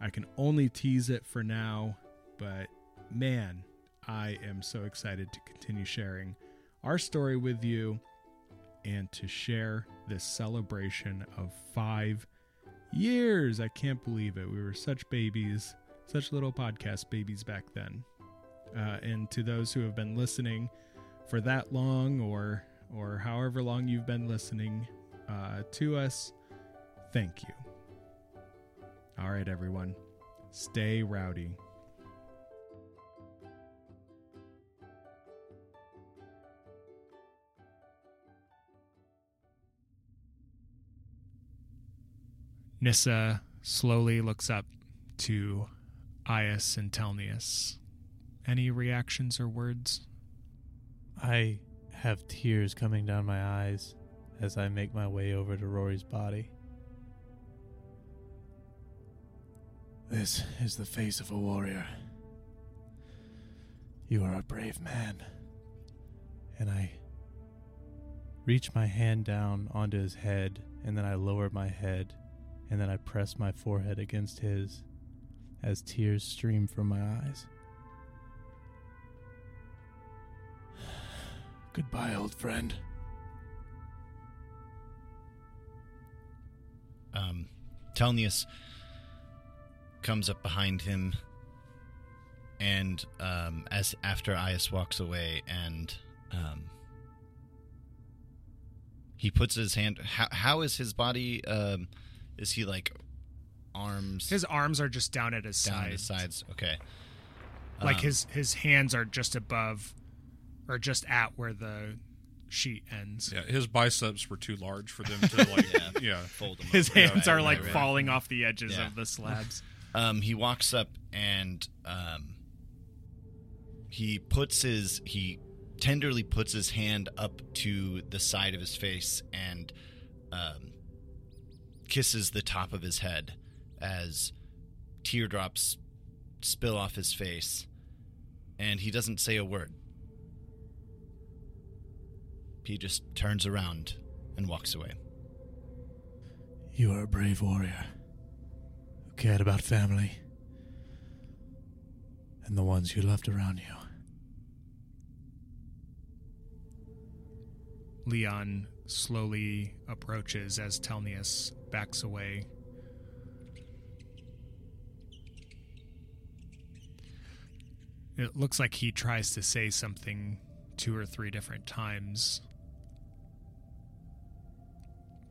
I can only tease it for now, but man, I am so excited to continue sharing our story with you and to share this celebration of five years. I can't believe it. We were such babies, such little podcast babies back then. Uh, and to those who have been listening for that long or or however long you've been listening uh, to us, thank you. All right, everyone, stay rowdy. Nissa slowly looks up to Eyas and Thelneous. Any reactions or words? I have tears coming down my eyes as I make my way over to Rory's body. This is the face of a warrior. You are a brave man. And I reach my hand down onto his head, and then I lower my head, and then I press my forehead against his as tears stream from my eyes. Goodbye, old friend. Um, Thelneous comes up behind him, and um, as after Eyas walks away, and um, he puts his hand. How, how is his body? Um, is he like arms His arms are just down at his down sides. at his sides? Okay. Like Um, his his hands are just above or just at where the sheet ends. Yeah, his biceps were too large for them to like. Yeah. yeah. fold them His over. hands Right, are right, like right. falling off the edges Yeah. of the slabs. Um, he walks up and um, he puts his he tenderly puts his hand up to the side of his face and um, kisses the top of his head as teardrops spill off his face, and he doesn't say a word. He just turns around and walks away. You are a brave warrior who cared about family and the ones you loved around you. Leon slowly approaches as Thelneous backs away. It looks like he tries to say something two or three different times.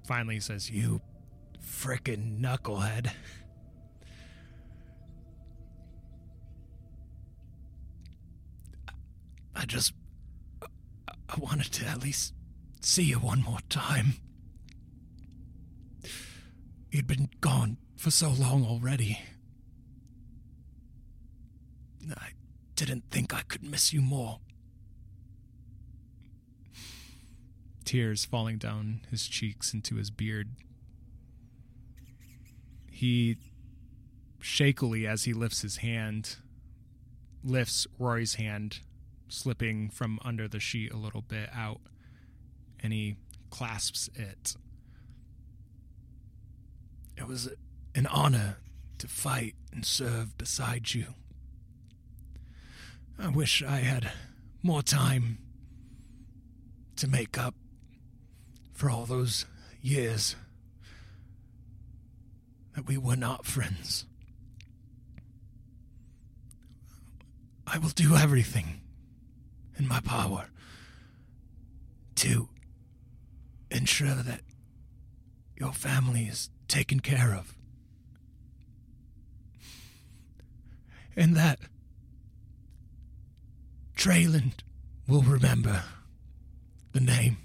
Finally he says, You frickin' knucklehead. I just. I wanted to at least see you one more time. You'd been gone for so long already. I didn't think I could miss you more. Tears falling down his cheeks into his beard. He shakily, as he lifts his hand, lifts Rory's hand, slipping from under the sheet a little bit out, and he clasps it. It was an honor to fight and serve beside you. I wish I had more time to make up for all those years that we were not friends. I will do everything in my power to ensure that your family is taken care of. And that Trayland will remember the name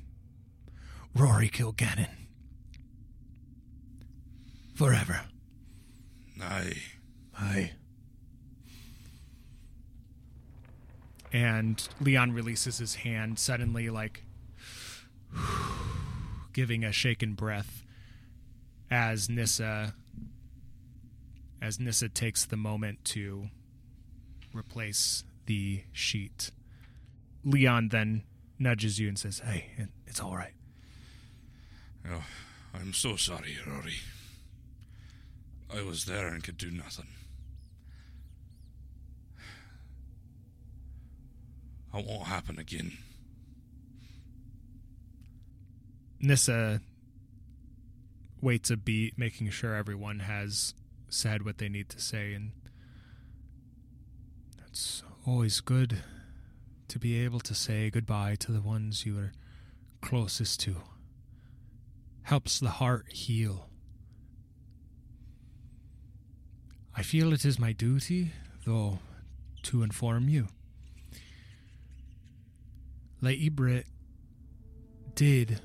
Rory Kilgannon. Forever. Aye. Aye. and Leon releases his hand suddenly, like giving a shaken breath as Nissa as Nissa takes the moment to replace the sheet. Leon then nudges you and says, "Hey, it's all right." Oh, I'm so sorry, Rory. I was there and could do nothing. It won't happen again. Nissa waits a beat, making sure everyone has said what they need to say, and it's always good to be able to say goodbye to the ones you are closest to. Helps the heart heal. I feel it is my duty, though, to inform you. Lady Brit did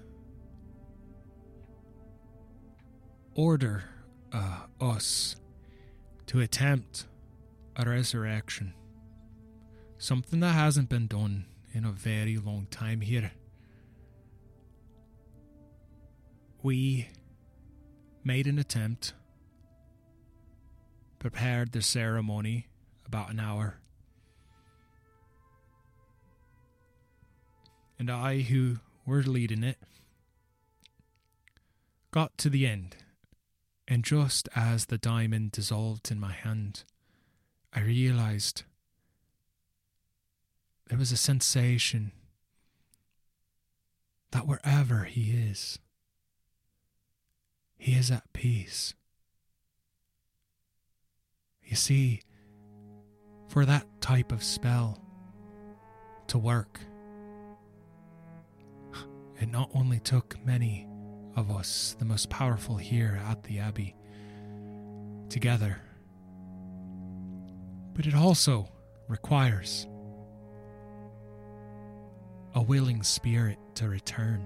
order uh, us to attempt a resurrection. Something that hasn't been done in a very long time here. We made an attempt, prepared the ceremony about an hour, and I, who were leading it, got to the end, and just as the diamond dissolved in my hand, I realized there was a sensation that wherever he is, he is at peace. You see, for that type of spell to work, it not only took many of us, the most powerful here at the Abbey, together, but it also requires a willing spirit to return.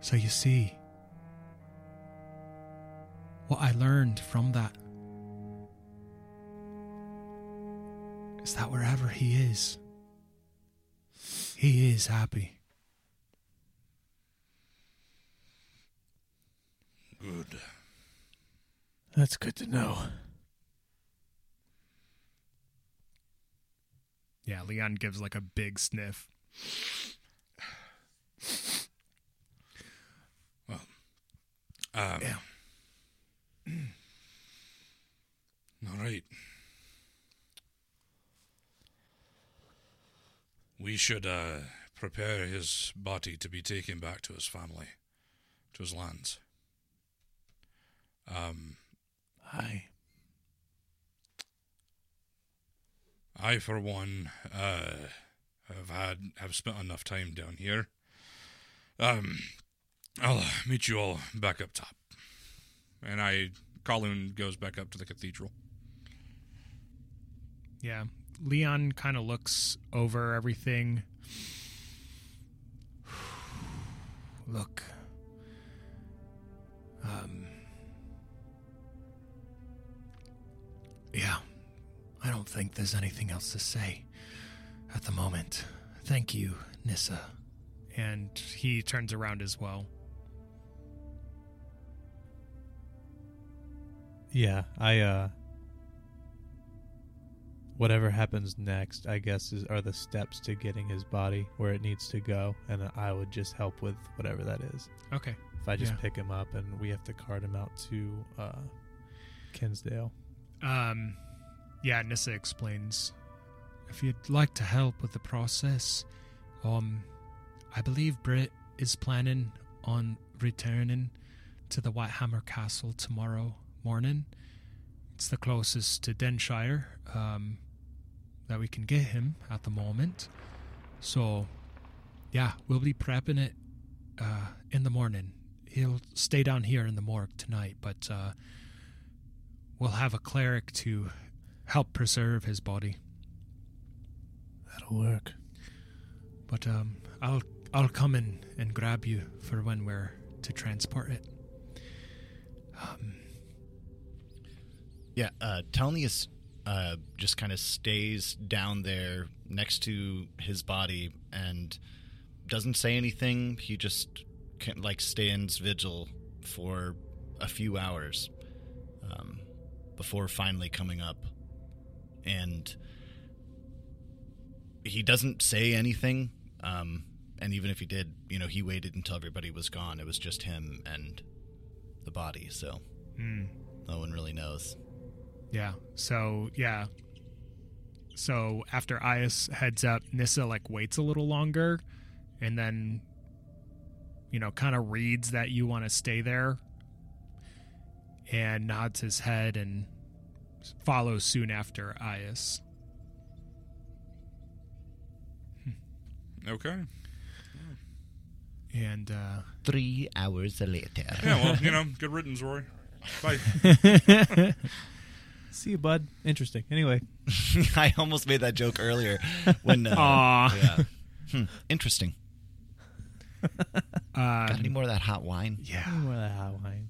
So you see, what I learned from that is that wherever he is, he is happy. Good. That's good to know. Yeah, Leon gives like a big sniff. Well, um, Yeah. All right. We should uh, prepare his body to be taken back to his family, to his lands. Um, Aye. I, for one, uh, have had have spent enough time down here. Um, I'll meet you all back up top, and I Colin goes back up to the cathedral. Yeah. Leon kind of looks over everything. Look. Um. Yeah. I don't think there's anything else to say at the moment. Thank you, Nissa. and he turns around as well. Yeah, I uh whatever happens next, I guess is are the steps to getting his body where it needs to go and I would just help with whatever that is. Okay. If I just Yeah. pick him up and we have to cart him out to uh Kinsdale. Um, yeah, Nissa explains. If you'd like to help with the process, um, I believe Brit is planning on returning to the Whitehammer Castle tomorrow morning. It's the closest to Denshire um, that we can get him at the moment. So, yeah, we'll be prepping it uh, in the morning. He'll stay down here in the morgue tonight, but uh, we'll have a cleric to help preserve his body. That'll work. but um, I'll I'll come in and grab you for when we're to transport it. Yeah, uh, Thelneous uh, just kind of stays down there next to his body and doesn't say anything. He just can, like stands vigil for a few hours um, before finally coming up, and he doesn't say anything. Um, and even if he did, you know, he waited until everybody was gone. It was just him and the body, so Hmm. no one really knows. Yeah. So yeah. So after Eyas heads up, Nissa like waits a little longer, and then, you know, kind of reads that you want to stay there, and nods his head and follows soon after Eyas. Okay. And uh, Three hours later. Yeah, well, you know, good riddance, Rory. Bye. See you, bud. Interesting. Anyway, I almost made that joke earlier when. Uh, Aw. Yeah. Hmm, interesting. uh, Got any more of that hot wine? yeah. Any more of that hot wine.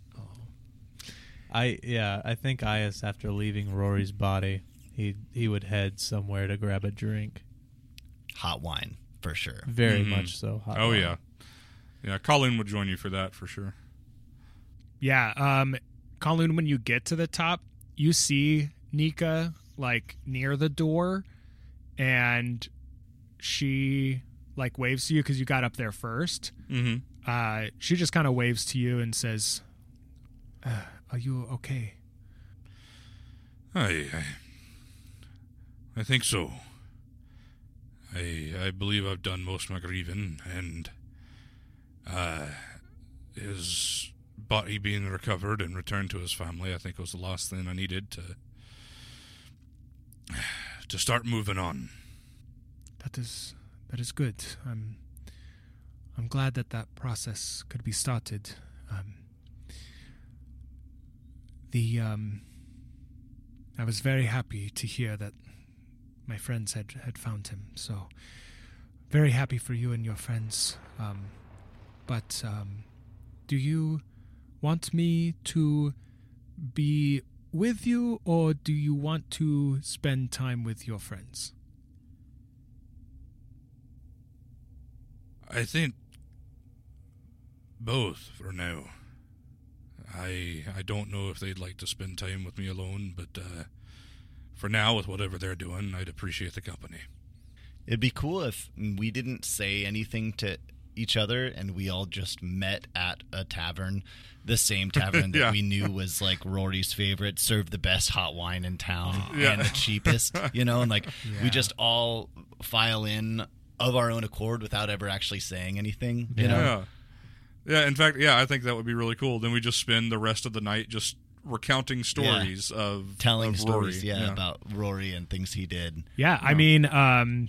I yeah, I think Eyas after leaving Rory's body, he he would head somewhere to grab a drink. Hot wine for sure. Very Mhm. much so. Hot Oh wine. yeah, yeah. Khol-Uun would join you for that for sure. Yeah, um Colin, when you get to the top, you see Nika like near the door and she like waves to you because you got up there first. Mm-hmm. Uh she just kind of waves to you and says, uh, are you okay? I, I, I think so. I, I believe I've done most of my grieving, and uh, his body being recovered and returned to his family, I think was the last thing I needed to to start moving on. That is that is good. I'm I'm glad that that process could be started. Um, the um, I was very happy to hear that my friends had had found him. So very happy for you and your friends. Um, but um, do you want me to be with you, or do you want to spend time with your friends? I think both for now. I I don't know if they'd like to spend time with me alone, but uh, for now, with whatever they're doing, I'd appreciate the company. It'd be cool if we didn't say anything to each other and we all just met at a tavern, the same tavern that Yeah. we knew was like Rory's favorite, served the best hot wine in town Yeah. and the cheapest, you know, and like Yeah. we just all file in of our own accord without ever actually saying anything, you know. Yeah. Yeah, in fact, yeah, I think that would be really cool. Then we just spend the rest of the night just recounting stories of Telling of stories, Rory. yeah, about Rory and things he did. Yeah, I mean, um,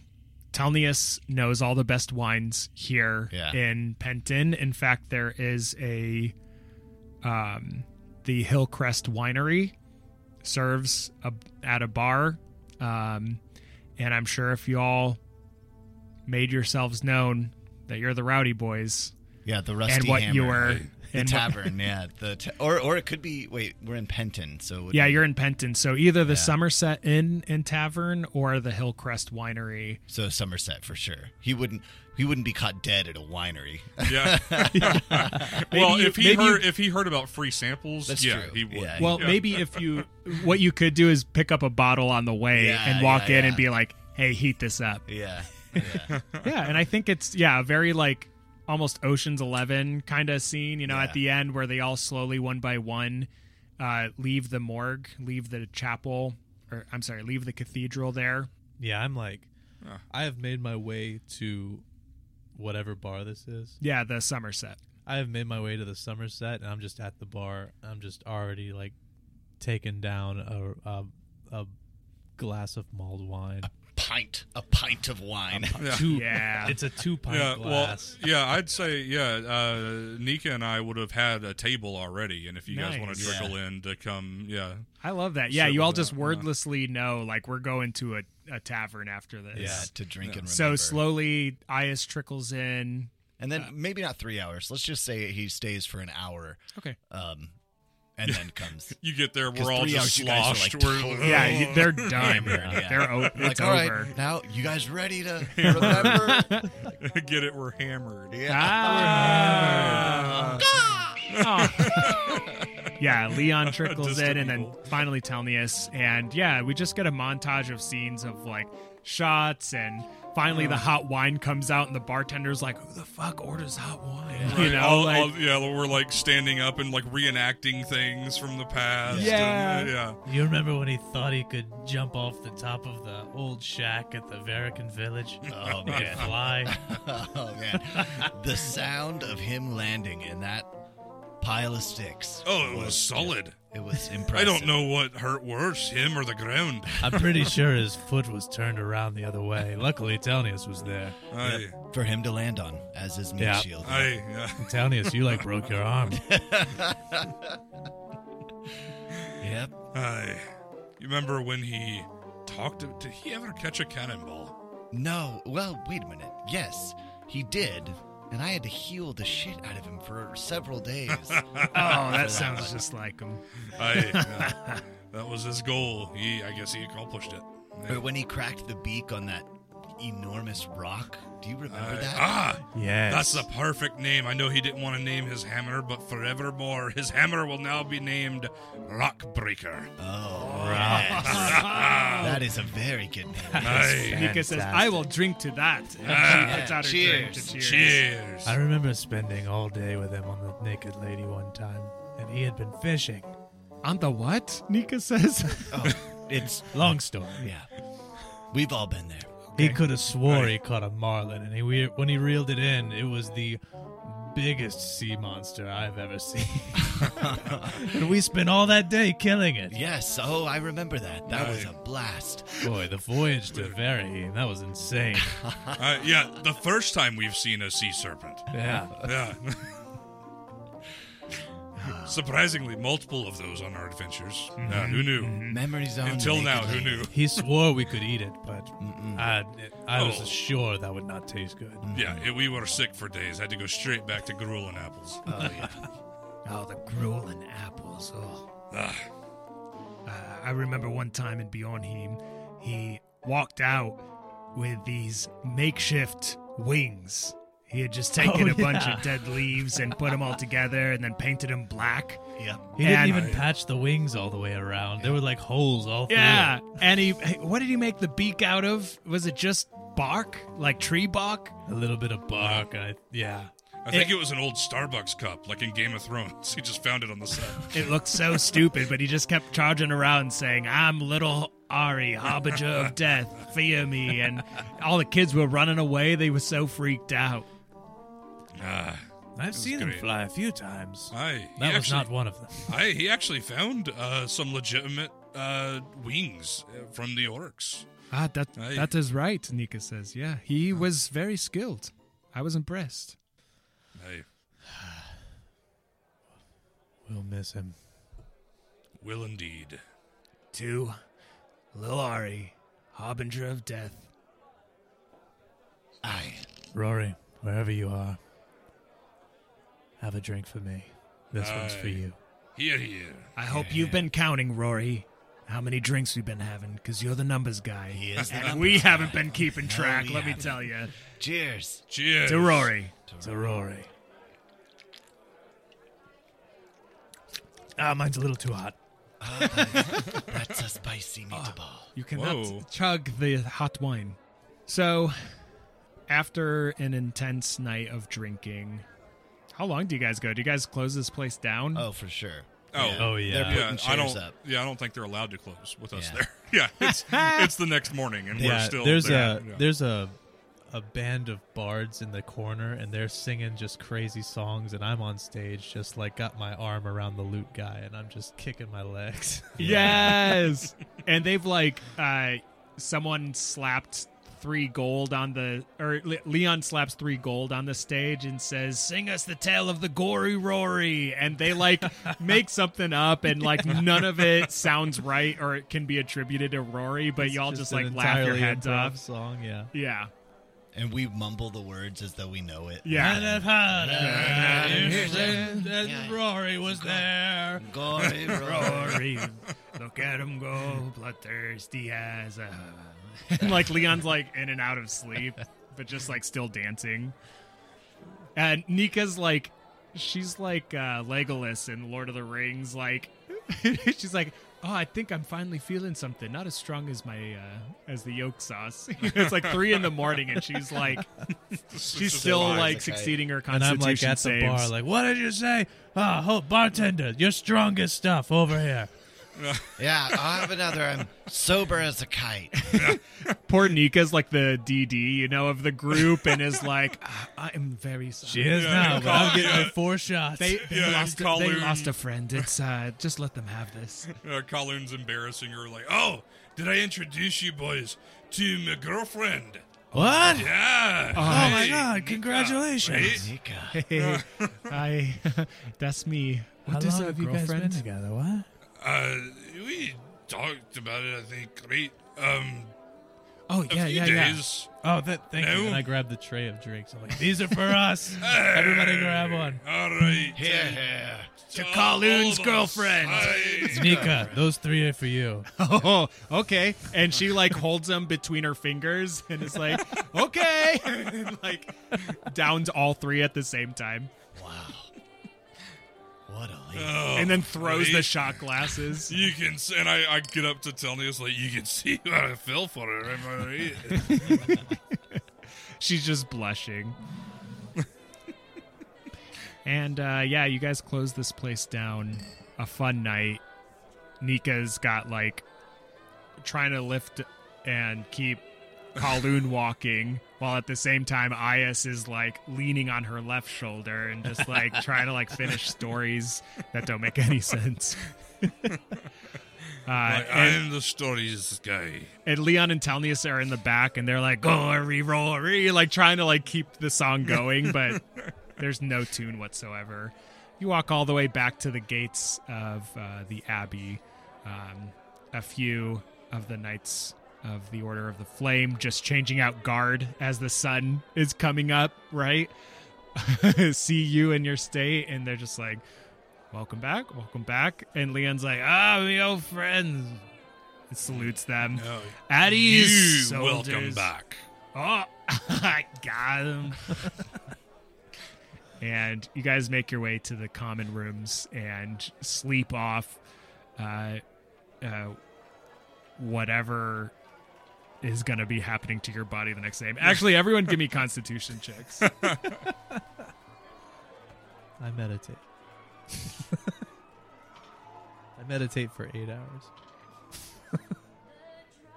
Thelneous knows all the best wines here Yeah. in Penton. In fact, there is a um, the Hillcrest Winery serves a, at a bar, um, and I'm sure if you all made yourselves known that you're the Rowdy Boys Yeah, the rusty and what hammer. you were, the and what- tavern, yeah, the ta- or or it could be. Wait, we're in Penton, so yeah, be- you're in Penton, so either the Yeah. Somerset Inn and Tavern or the Hillcrest Winery. So Somerset for sure. He wouldn't. He wouldn't be caught dead at a winery. Yeah. well, you- if he maybe you- heard if he heard about free samples, That's yeah, true. he would. Yeah, Well, Yeah. maybe if you, what you could do is pick up a bottle on the way Yeah, and walk yeah, in yeah. and be like, "Hey, heat this up." yeah. yeah. yeah, and I think it's yeah, very like almost Ocean's Eleven kind of scene. You know, Yeah. at the end where they all slowly one by one uh, leave the morgue, leave the chapel, or I'm sorry, leave the cathedral there. Yeah, I'm like. I have made my way to whatever bar this is. Yeah, the Somerset. I have made my way to the Somerset, and I'm just at the bar. I'm just already like taking down a a, a glass of mulled wine. Pint, a pint of wine. Yeah. Two, Yeah. It's a two pint Yeah, glass. well, yeah, I'd say yeah. Uh, Nika and I would have had a table already, and if you guys want to Nice. trickle in to come, yeah, I love that. Yeah, you all just that, yeah. wordlessly know, like, we're going to a, a tavern after this. yeah, to drink and remember. So slowly, Eyas trickles in. and then maybe not three hours. Let's just say he stays for an hour, Okay. um, and then comes. you get there, we're all three just hours, you guys are, sloshed. like, we're Yeah, they're done. Hammered, yeah. They're o- it's like, all right, over. now you guys ready to remember? get it. We're hammered. yeah. Ah. Oh. yeah, Leon trickles Distant in, and then evil. finally Thelneous, and yeah, we just get a montage of scenes of like shots, and finally the hot wine comes out, and the bartender's like, "Who the fuck orders hot wine?" You know, all- like, all- yeah, we're like standing up and like reenacting things from the past. Yeah. and, yeah. You remember when he thought he could jump off the top of the old shack at the Verican village? Oh He could man, fly. oh man, the sound of him landing in that pile of sticks. Oh, it was solid. It was impressive. I don't know what hurt worse, him or the ground. I'm pretty sure his foot was turned around the other way. Luckily, Thelneous was there. I, for him to land on as his meat Yeah. shield. I, yeah. Thelneous, you like broke your arm. Yep. I. You remember when he talked? Did he ever catch a cannonball? No. Well, wait a minute. Yes, he did, and I had to heal the shit out of him for several days. oh, that sounds just like him. I. yeah. Uh, that was his goal. He. I guess he accomplished it. But when he cracked the beak on that enormous rock. Do you remember I- that? ah, Yes. that's the perfect name. I know he didn't want to name his hammer, but forevermore, his hammer will now be named Rockbreaker. Oh, yes. that is a very good name. Aye. Nika says, "I will drink to that." And Ah, she puts out her drink to cheers. Cheers. I remember spending all day with him on the naked lady one time, and he had been fishing. On the what? Nika says. Oh, it's Long story. yeah. We've all been there. He could have swore he caught a marlin, and he when he reeled it in, it was the biggest sea monster I've ever seen. and we spent all that day killing it. Yes. Oh, I remember that. That was a blast. Boy, the voyage to Veraheen, that was insane. Uh, yeah, the first time we've seen a sea serpent. Yeah. Yeah. Surprisingly, multiple of those on our adventures. Yeah, who knew? Memories on Until now, who knew? He swore we could eat it, but I, I was Oh. sure that would not taste good. Yeah, it, we were sick for days. Had to go straight back to gruel and apples. Oh yeah. Oh, the gruel and apples. Oh. Ah, Uh, I remember one time in Bjornheim, he walked out with these makeshift wings. He had just oh, taken Oh, a bunch yeah. of dead leaves and put them all together and then painted them black. Yep. He didn't And- even patch the wings all the way around. There were like holes all through. Yeah. it. And he, what did he make the beak out of? Was it just bark? Like tree bark? A little bit of bark. I, yeah. I think it, was an old Starbucks cup, like in Game of Thrones. He just found it on the set. It looked so stupid, but he just kept charging around saying, I'm little Ari, harbinger of death, fear me. And all the kids were running away. They were so freaked out. Ah, I've seen him great. fly a few times. I That he was actually, not one of them. I he actually found uh, some legitimate uh, wings uh, from the orcs. Ah, that Aye. that is right. Nika says, "Yeah, he was very skilled. I was impressed." I We'll miss him. will indeed. To Lil Ari, harbinger of death. Aye. Rory, wherever you are, have a drink for me. This one's for you. Hear, hear. I hope you've been counting, Rory, how many drinks we've been having, because you're the numbers guy. He is and we guy. haven't been keeping No, track, we let me haven't. tell you. Cheers. Cheers. To Rory. To Rory. Ah, mine's a little too hot. That's a spicy meatball. You cannot Whoa. chug the hot wine. So, after an intense night of drinking, how long do you guys go? Do you guys close this place down? Oh, for sure. Oh, Oh, yeah. They're putting Yeah, I don't. up. Yeah, I don't think they're allowed to close with us Yeah. there. Yeah, it's it's the next morning, and we're still there's there. a Yeah. there's a a band of bards in the corner, and they're singing just crazy songs, and I'm on stage, just like got my arm around the lute guy, and I'm just kicking my legs. Yes. and they've like uh someone slapped three gold on the or Leon slaps three gold on the stage and says, "Sing us the tale of the gory Rory," and they like make something up and like none of it sounds right or it can be attributed to Rory, but It's y'all just, an like laugh your heads off. Song, yeah. Yeah, And we mumble the words as though we know it. yeah. and Rory was there. Gory Rory, look at him go, bloodthirsty as a. and like Leon's like in and out of sleep, but just like still dancing. And Nika's like, she's like uh, Legolas in Lord of the Rings. Like, she's like, oh, I think I'm finally feeling something. Not as strong as my uh, as the yolk sauce. it's like three in the morning, and she's like, she's still like succeeding her And I'm like at the saves. bar, like, what did you say? Ah, oh, bartender, your strongest stuff over here. Yeah, I'll have another. I'm sober as a kite. Poor Nika's like the DD, you know, of the group, and is like, "Ah, I am very sorry. She is Yeah, now, but I'm getting yeah. my four shots. They, they Yeah, lost. A, they Khol-Uun- lost a friend. It's uh, just let them have this. Uh, Collin's embarrassing her, like, oh, did I introduce you boys to my girlfriend? what? Yeah. Oh my Hey, god! Nika, Congratulations. right? Nika. Hey, I. that's me. How What is long a have you guys been girlfriend? together? What? Uh, we talked about it, I think, great. Um, Oh a yeah, few yeah, yeah. days. Oh, that, thank No. you. And I grabbed the tray of drinks. I'm like, these are for us. Everybody grab one. All right. Hear, hear. To Khol-Uun's all of us. girlfriend. Hi. Nika, those three are for you. Oh, okay. And she like holds them between her fingers and is like, okay, and like downs all three at the same time, Wow. What a leap. Oh, and then throws the shot glasses. You can, s- and I, I get up to Thelneous like you can see what I feel for her. She's just blushing. and uh, yeah, you guys close this place down. A fun night. Nika's got like trying to lift and keep Khol-Uun walking, while at the same time Eyas is like leaning on her left shoulder and just like trying to like finish stories that don't make any sense. uh, Like, and- I'm the stories guy. and Leon and Thelneous are in the back, and they're like "Gory Rory," like trying to like keep the song going, but there's no tune whatsoever. You walk all the way back to the gates of uh, the abbey. Um, a few of the knights of the Order of the Flame just changing out guard as the sun is coming up. Right, see you in your state, and they're just like, "Welcome back, welcome back." And Leon's like, "Ah, my old friends." And salutes them. No, At ease, welcome back. Oh, I got him. and you guys make your way to the common rooms and sleep off uh, uh, whatever is going to be happening to your body the next day. Actually, everyone give me constitution checks. I meditate. I meditate for eight hours.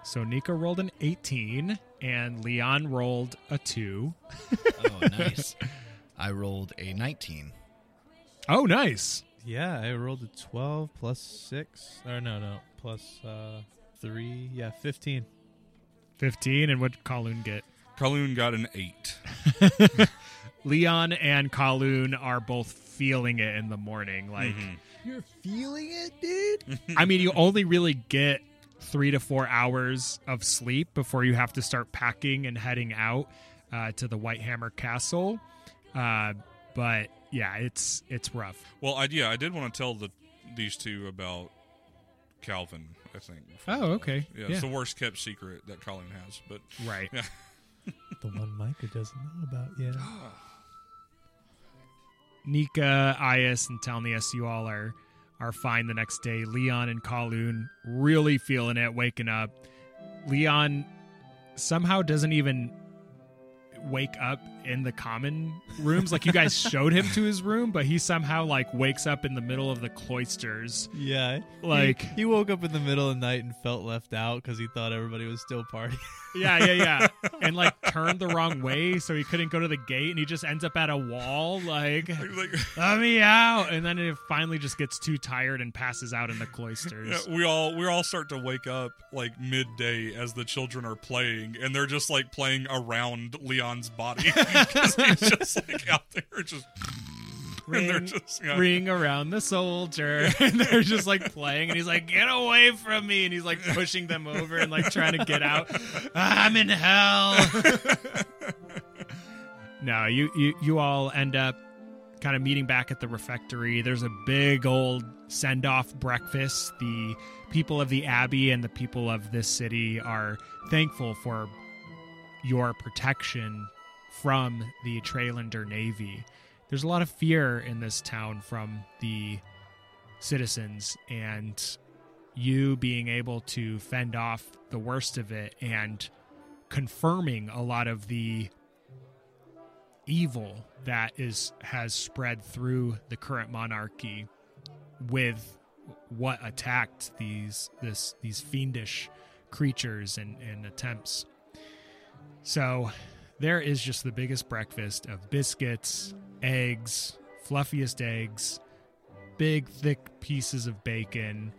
So Nika rolled an 18 and Leon rolled a 2. Oh, nice. I rolled a 19. Oh, nice. Yeah, I rolled a 12 plus 6. Or no, no, plus uh, 3. Yeah, 15. 15 and what did Khol-Uun get? Khol-Uun got an eight. Leon and Khol-Uun are both feeling it in the morning. Like, You're feeling it, dude? I mean, you only really get three to four hours of sleep before you have to start packing and heading out uh, to the Whitehammer Castle. Uh, but yeah, it's it's rough. Well, I, yeah, I did want to tell the these two about Calvin. I think. Oh, okay. Yeah, Yeah. it's the worst kept secret that Colleen has. But Right. yeah, The one Micah doesn't know about yet. Nika, Eyas, and Thelneous, you all are are fine the next day. Leon and Khol-Uun really feeling it, waking up. Leon somehow doesn't even wake up in the common rooms. Like you guys showed him to his room, but he somehow like wakes up in the middle of the cloisters. Yeah, Like- he, he woke up in the middle of the night and felt left out because he thought everybody was still partying. Yeah, yeah, yeah. and like turned the wrong way, so he couldn't go to the gate, and he just ends up at a wall. Like, Like, let me out. And then it finally just gets too tired and passes out in the cloisters. yeah, we all we all start to wake up like midday as the children are playing, and they're just like playing around Leon's body because he's just like out there, just and they're just yeah. ring around the soldier. And they're just like playing and he's like get away from me. And he's like pushing them over and like trying to get out. I'm in hell. No you, you you all end up kind of meeting back at the refectory. There's a big old send-off breakfast. The people of the abbey and the people of this city are thankful for your protection from the Trailander Navy. There's a lot of fear in this town from the citizens, and you being able to fend off the worst of it and confirming a lot of the evil that is has spread through the current monarchy with what attacked these this these fiendish creatures and, and attempts. So there is just the biggest breakfast of biscuits, eggs, fluffiest eggs, big thick pieces of bacon,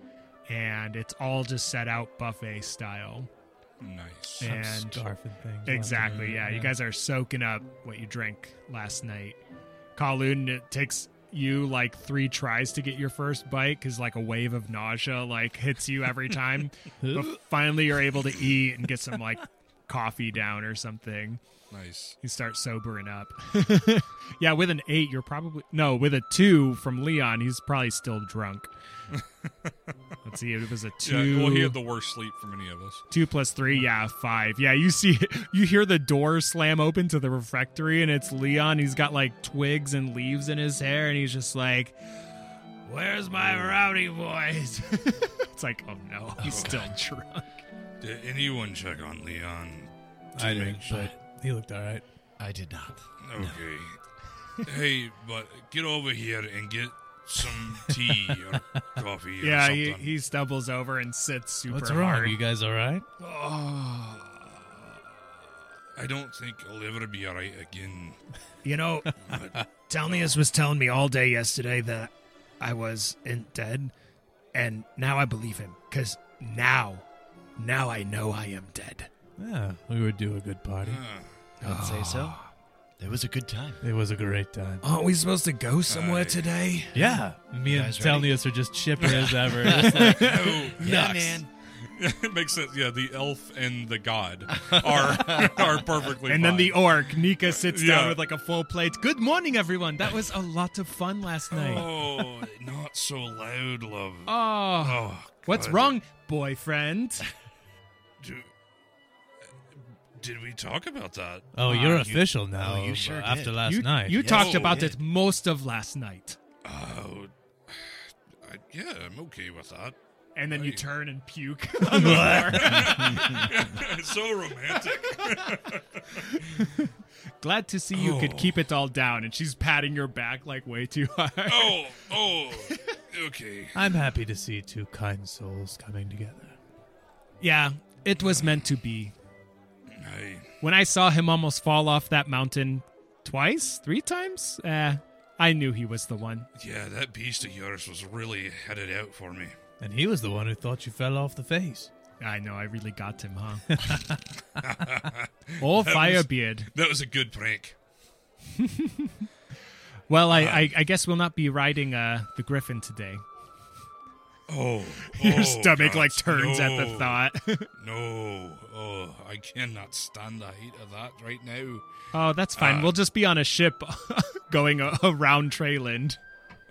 and it's all just set out buffet style. Nice. I'm And scarfing things. Exactly. Yeah, you guys are soaking up what you drank last night. Khol-Uun, it takes you like three tries to get your first bite because like a wave of nausea like hits you every time. but finally, you're able to eat and get some like coffee down or something. Nice. You start sobering up. yeah, with an eight, you're probably no. With a two from Leon, he's probably still drunk. Let's see, it was a two. Yeah, well, he had the worst sleep from any of us. Two plus three, yeah, five. Yeah, you see, you hear the door slam open to the refectory, and it's Leon. He's got like twigs and leaves in his hair, and he's just like, "Where's my rowdy boys?" it's like, oh no, he's oh, still drunk. Did anyone check on Leon? I didn't, sure- but he looked all right. I did not. Okay. hey, but get over here and get some tea or coffee or Yeah, he, something. he stumbles over and sits super What's wrong? hard. You guys all right? Oh, I don't think I'll ever be alright again. You know, Thelneous was telling me all day yesterday that I was in dead, and now I believe him because now, now I know I am dead. Yeah, we would do a good party. Ah, I'd say so. Ah. It was a good time. It was a great time. Aren't we supposed to go somewhere Aye. today? Yeah, me and guys ready? Thelneous are just chipping as ever. Just like, oh, Yeah, man. it makes sense. Yeah, the elf and the god are are perfectly. and then fine. the orc, Nika, sits down Yeah. with like a full plate. Good morning, everyone. That was a lot of fun last oh, night. Oh, not so loud, love. Oh, Oh, what's God. wrong, boyfriend? Do- did we talk about that? oh, uh, you're you- official now. oh, you uh, sure After did. last you night. you Yes. talked about yeah. it most of last night, Oh, I, yeah, I'm okay with that. and then you Right. turn and puke on the floor. it's so romantic. Glad to see you could Oh. keep it all down. And she's patting your back like way too hard. Oh, oh, okay. I'm happy to see two kind souls coming together. Yeah, it was meant to be. I, When I saw him almost fall off that mountain twice, three times, eh, I knew he was the one. yeah, that beast of yours was really headed out for me. And he was the one who thought you fell off the face. I know, I really got him, huh? oh, That was- Firebeard. That was a good prank. Well, I, I, I guess we'll not be riding uh, the Griffin today. Oh, Your oh, stomach God, like turns at the thought. No, oh, I cannot stand the height of that right now. oh, that's fine. Uh, we'll just be on a ship going a- around Treyland.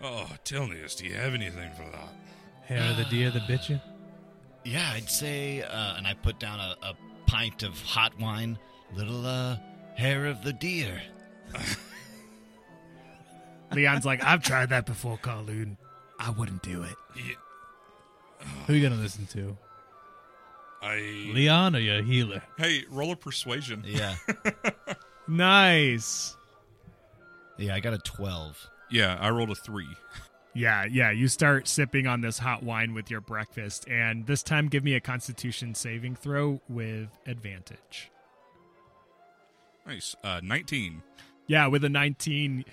Oh, tell me this. Do you have anything for that? Hair of the deer the bit you? Yeah, I'd say, uh, and I put down a, a pint of hot wine, little uh, hair of the deer. Leon's like, I've tried that before, Khol-Uun. I wouldn't do it. Yeah, Who you gonna listen to? I. Leon or your healer? Hey, roll a persuasion. Yeah. Nice. Yeah, I got a 12. Yeah, I rolled a three. Yeah, yeah. You start sipping on this hot wine with your breakfast, and this time give me a constitution saving throw with advantage. Nice. Uh, 19. Yeah, with a 19,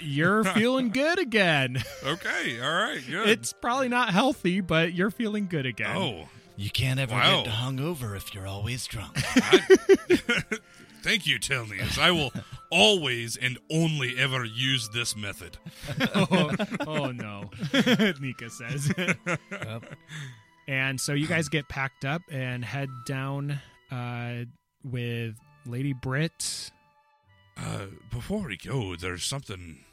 you're feeling good again. Okay, all right, good. It's probably not healthy, but you're feeling good again. oh, You can't ever Wow. get hungover if you're always drunk. thank you, Thelneous. I will always and only ever use this method. oh, oh, no, Nika says. and so you guys get packed up and head down uh, with Lady Britt. Uh, before we go, there's something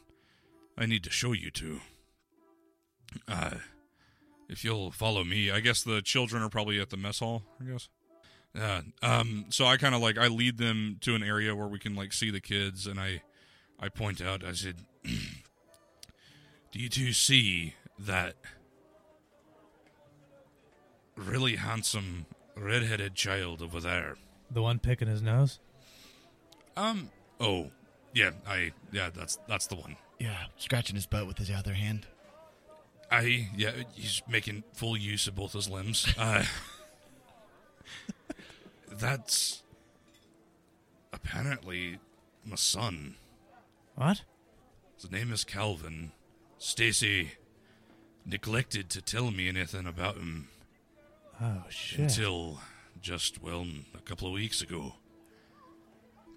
I need to show you two. Uh, if you'll follow me, I guess the children are probably at the mess hall. I guess. Yeah. Um. So I kind of like I lead them to an area where we can like see the kids, and I, I point out. I said, "Do you two see that really handsome red-headed child over there?" The one picking his nose? Um. Oh, yeah. I yeah. That's that's the one. yeah, scratching his butt with his other hand. I yeah. He's making full use of both his limbs. Uh, that's apparently my son. What? His name is Calvin. Stacy neglected to tell me anything about him Oh, shit. until just well a couple of weeks ago.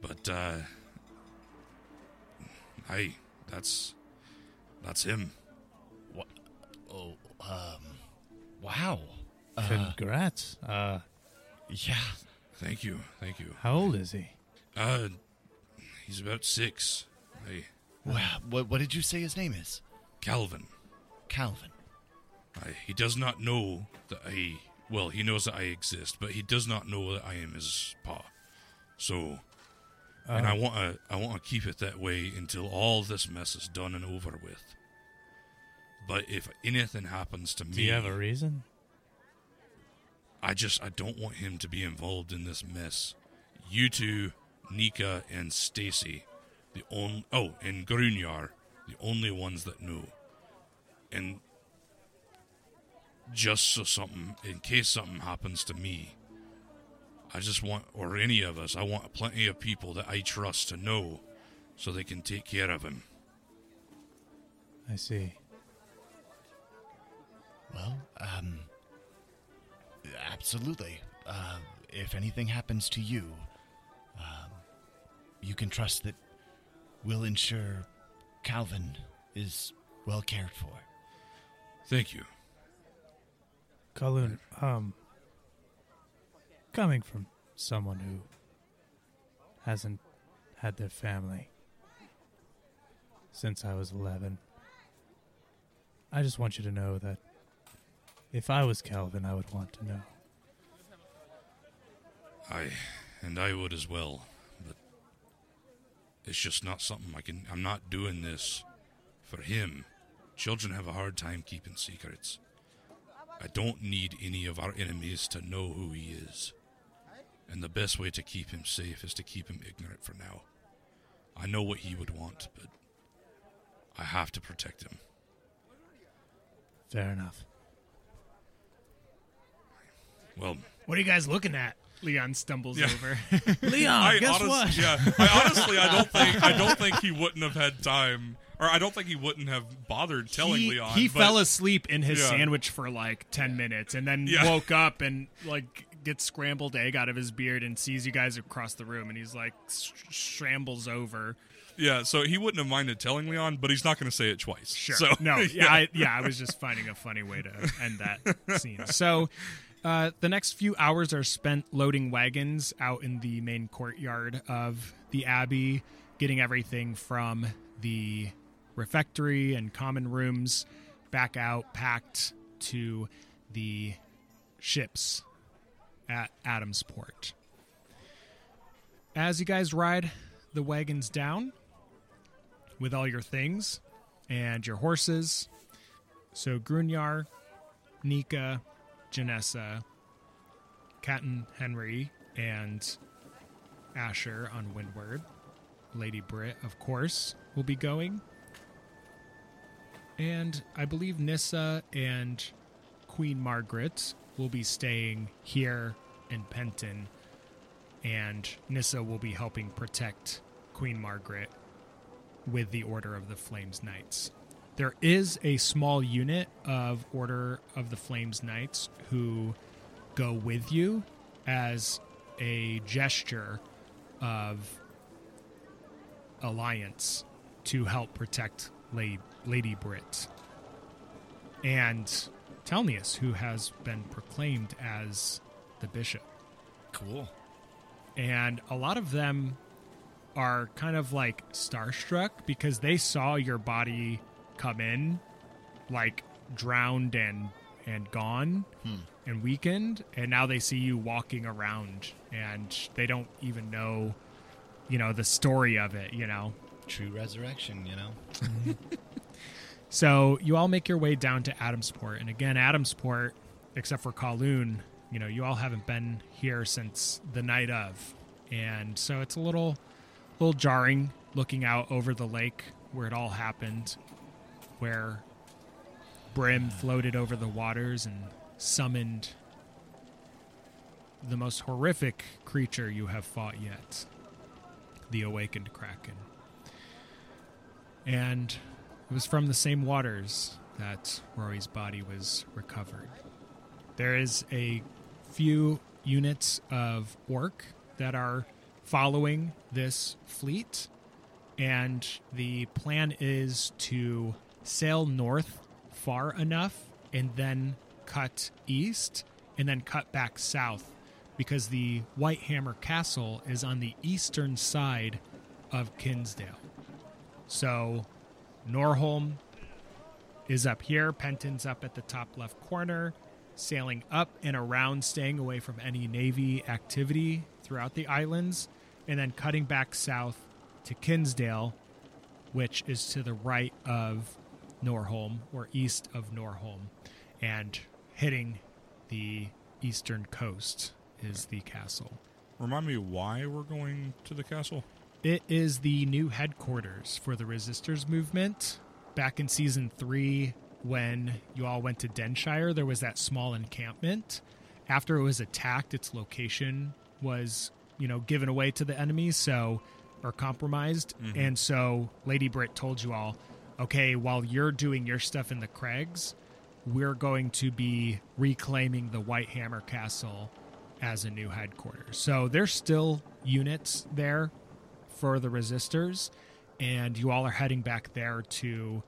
But uh I that's that's him. Oh, um, wow. Uh, Congrats. Uh, yeah. Thank you. Thank you. how old is he? Uh he's about 6. I Wow. What, what did you say his name is? Calvin. Calvin. I, he does not know that I well, he knows that I exist, but he does not know that I am his pa. So and Oh. I want to I want to keep it that way until all this mess is done and over with. But if anything happens to me, Do you have a reason? I just I don't want him to be involved in this mess. You two, Nika and Stacy, the only oh, and Grunyar, the only ones that know. And just so something in case something happens to me, I just want or any of us, I want plenty of people that I trust to know so they can take care of him. I see. Well, um, absolutely. Uh, if anything happens to you, um, you can trust that we'll ensure Calvin is well cared for. Thank you. Khol-Uun, um, coming from someone who hasn't had their family since I was 11, I just want you to know that if I was Calvin, I would want to know. I and I would as well, but it's just not something I can. I'm not doing this for him. Children have a hard time keeping secrets. I don't need any of our enemies to know who he is. And the best way to keep him safe is to keep him ignorant for now. I know what he would want, but I have to protect him. Fair enough. Well, What are you guys looking at? Leon stumbles Yeah. over. Leon, I guess honest- what? Yeah, I honestly, I don't think, I don't think he wouldn't have had time, or I don't think he wouldn't have bothered telling he, Leon. he but- fell asleep in his Yeah. sandwich for like 10 minutes and then Yeah. woke up and like gets scrambled egg out of his beard and sees you guys across the room and he's like s- scrambles over. Yeah, so he wouldn't have minded telling Leon, but he's not going to say it twice. Sure. So no, yeah, I, yeah, I was just finding a funny way to end that scene. So, uh, the next few hours are spent loading wagons out in the main courtyard of the abbey, getting everything from the refectory and common rooms back out, packed to the ships at Adamsport. As you guys ride the wagons down with all your things, and your horses. So Grunyar, Nika, Janessa, Captain Henry, and Asher on Windward. Lady Brit, of course, will be going. And I believe Nissa and Queen Margaret will be staying here in Penton. And Nissa will be helping protect Queen Margaret with the Order of the Flames Knights. There is a small unit of Order of the Flames Knights who go with you as a gesture of alliance to help protect La- Lady Brit. And Thelneous, who has been proclaimed as the bishop. Cool. And a lot of them are kind of like starstruck because they saw your body come in like drowned and and gone hmm. and weakened and now they see you walking around and they don't even know you know the story of it you know? True resurrection, you know? so you all make your way down to Adamsport, and again, Adamsport, except for Khol-Uun, you know, you all haven't been here since the night of, and so it's a little, little jarring looking out over the lake where it all happened, where Brim floated over the waters and summoned the most horrific creature you have fought yet, the awakened kraken. And it was from the same waters that Rory's body was recovered. There is a few units of orc that are following this fleet, and the plan is to sail north far enough and then cut east and then cut back south because the White Hammer Castle is on the eastern side of Kinsdale. So Norholm is up here. Penton's up at the top left corner, sailing up and around, staying away from any Navy activity throughout the islands, and then cutting back south to Kinsdale, which is to the right of Norholm or east of Norholm, and hitting the eastern coast is the castle. Remind me why we're going to the castle. It is the new headquarters for the Resistors movement. Back in season three, when you all went to Denshire, there was that small encampment. After it was attacked, its location was, you know, given away to the enemy, so or compromised. Mm-hmm. And so Lady Britt told you all, okay, while you're doing your stuff in the Craigs, we're going to be reclaiming the White Hammer Castle as a new headquarters. So there's still units there for the resistors, and you all are heading back there to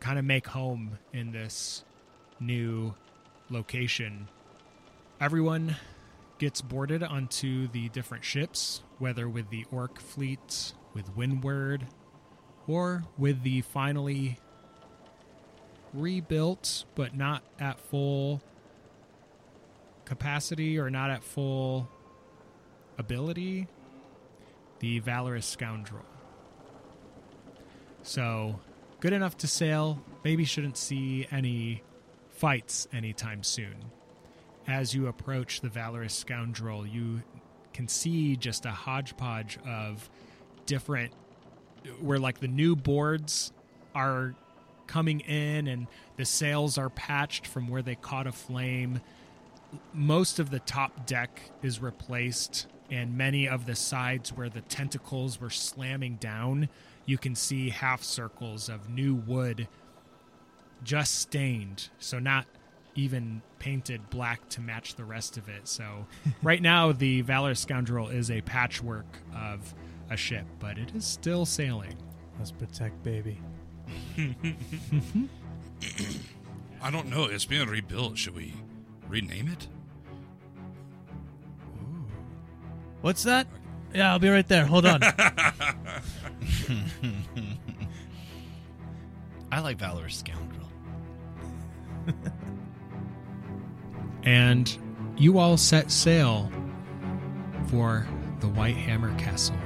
kind of make home in this new location. Everyone gets boarded onto the different ships, whether with the Orc fleet, with Windward, or with the finally rebuilt but not at full capacity or not at full ability the valorous scoundrel. So good enough to sail. Maybe shouldn't see any fights anytime soon. As you approach the valorous scoundrel you can see just a hodgepodge of different where like the new boards are coming in and the sails are patched from where they caught a flame most of the top deck is replaced and many of the sides where the tentacles were slamming down you can see half circles of new wood just stained. So not even painted black to match the rest of it. So right now the valor scoundrel is a patchwork of a ship but it is still sailing Let's protect baby. I don't know. It's being rebuilt. Should we rename it? What's that? Yeah, I'll be right there. Hold on. I like Valorous Scoundrel. and you all set sail for the White Hammer Castle.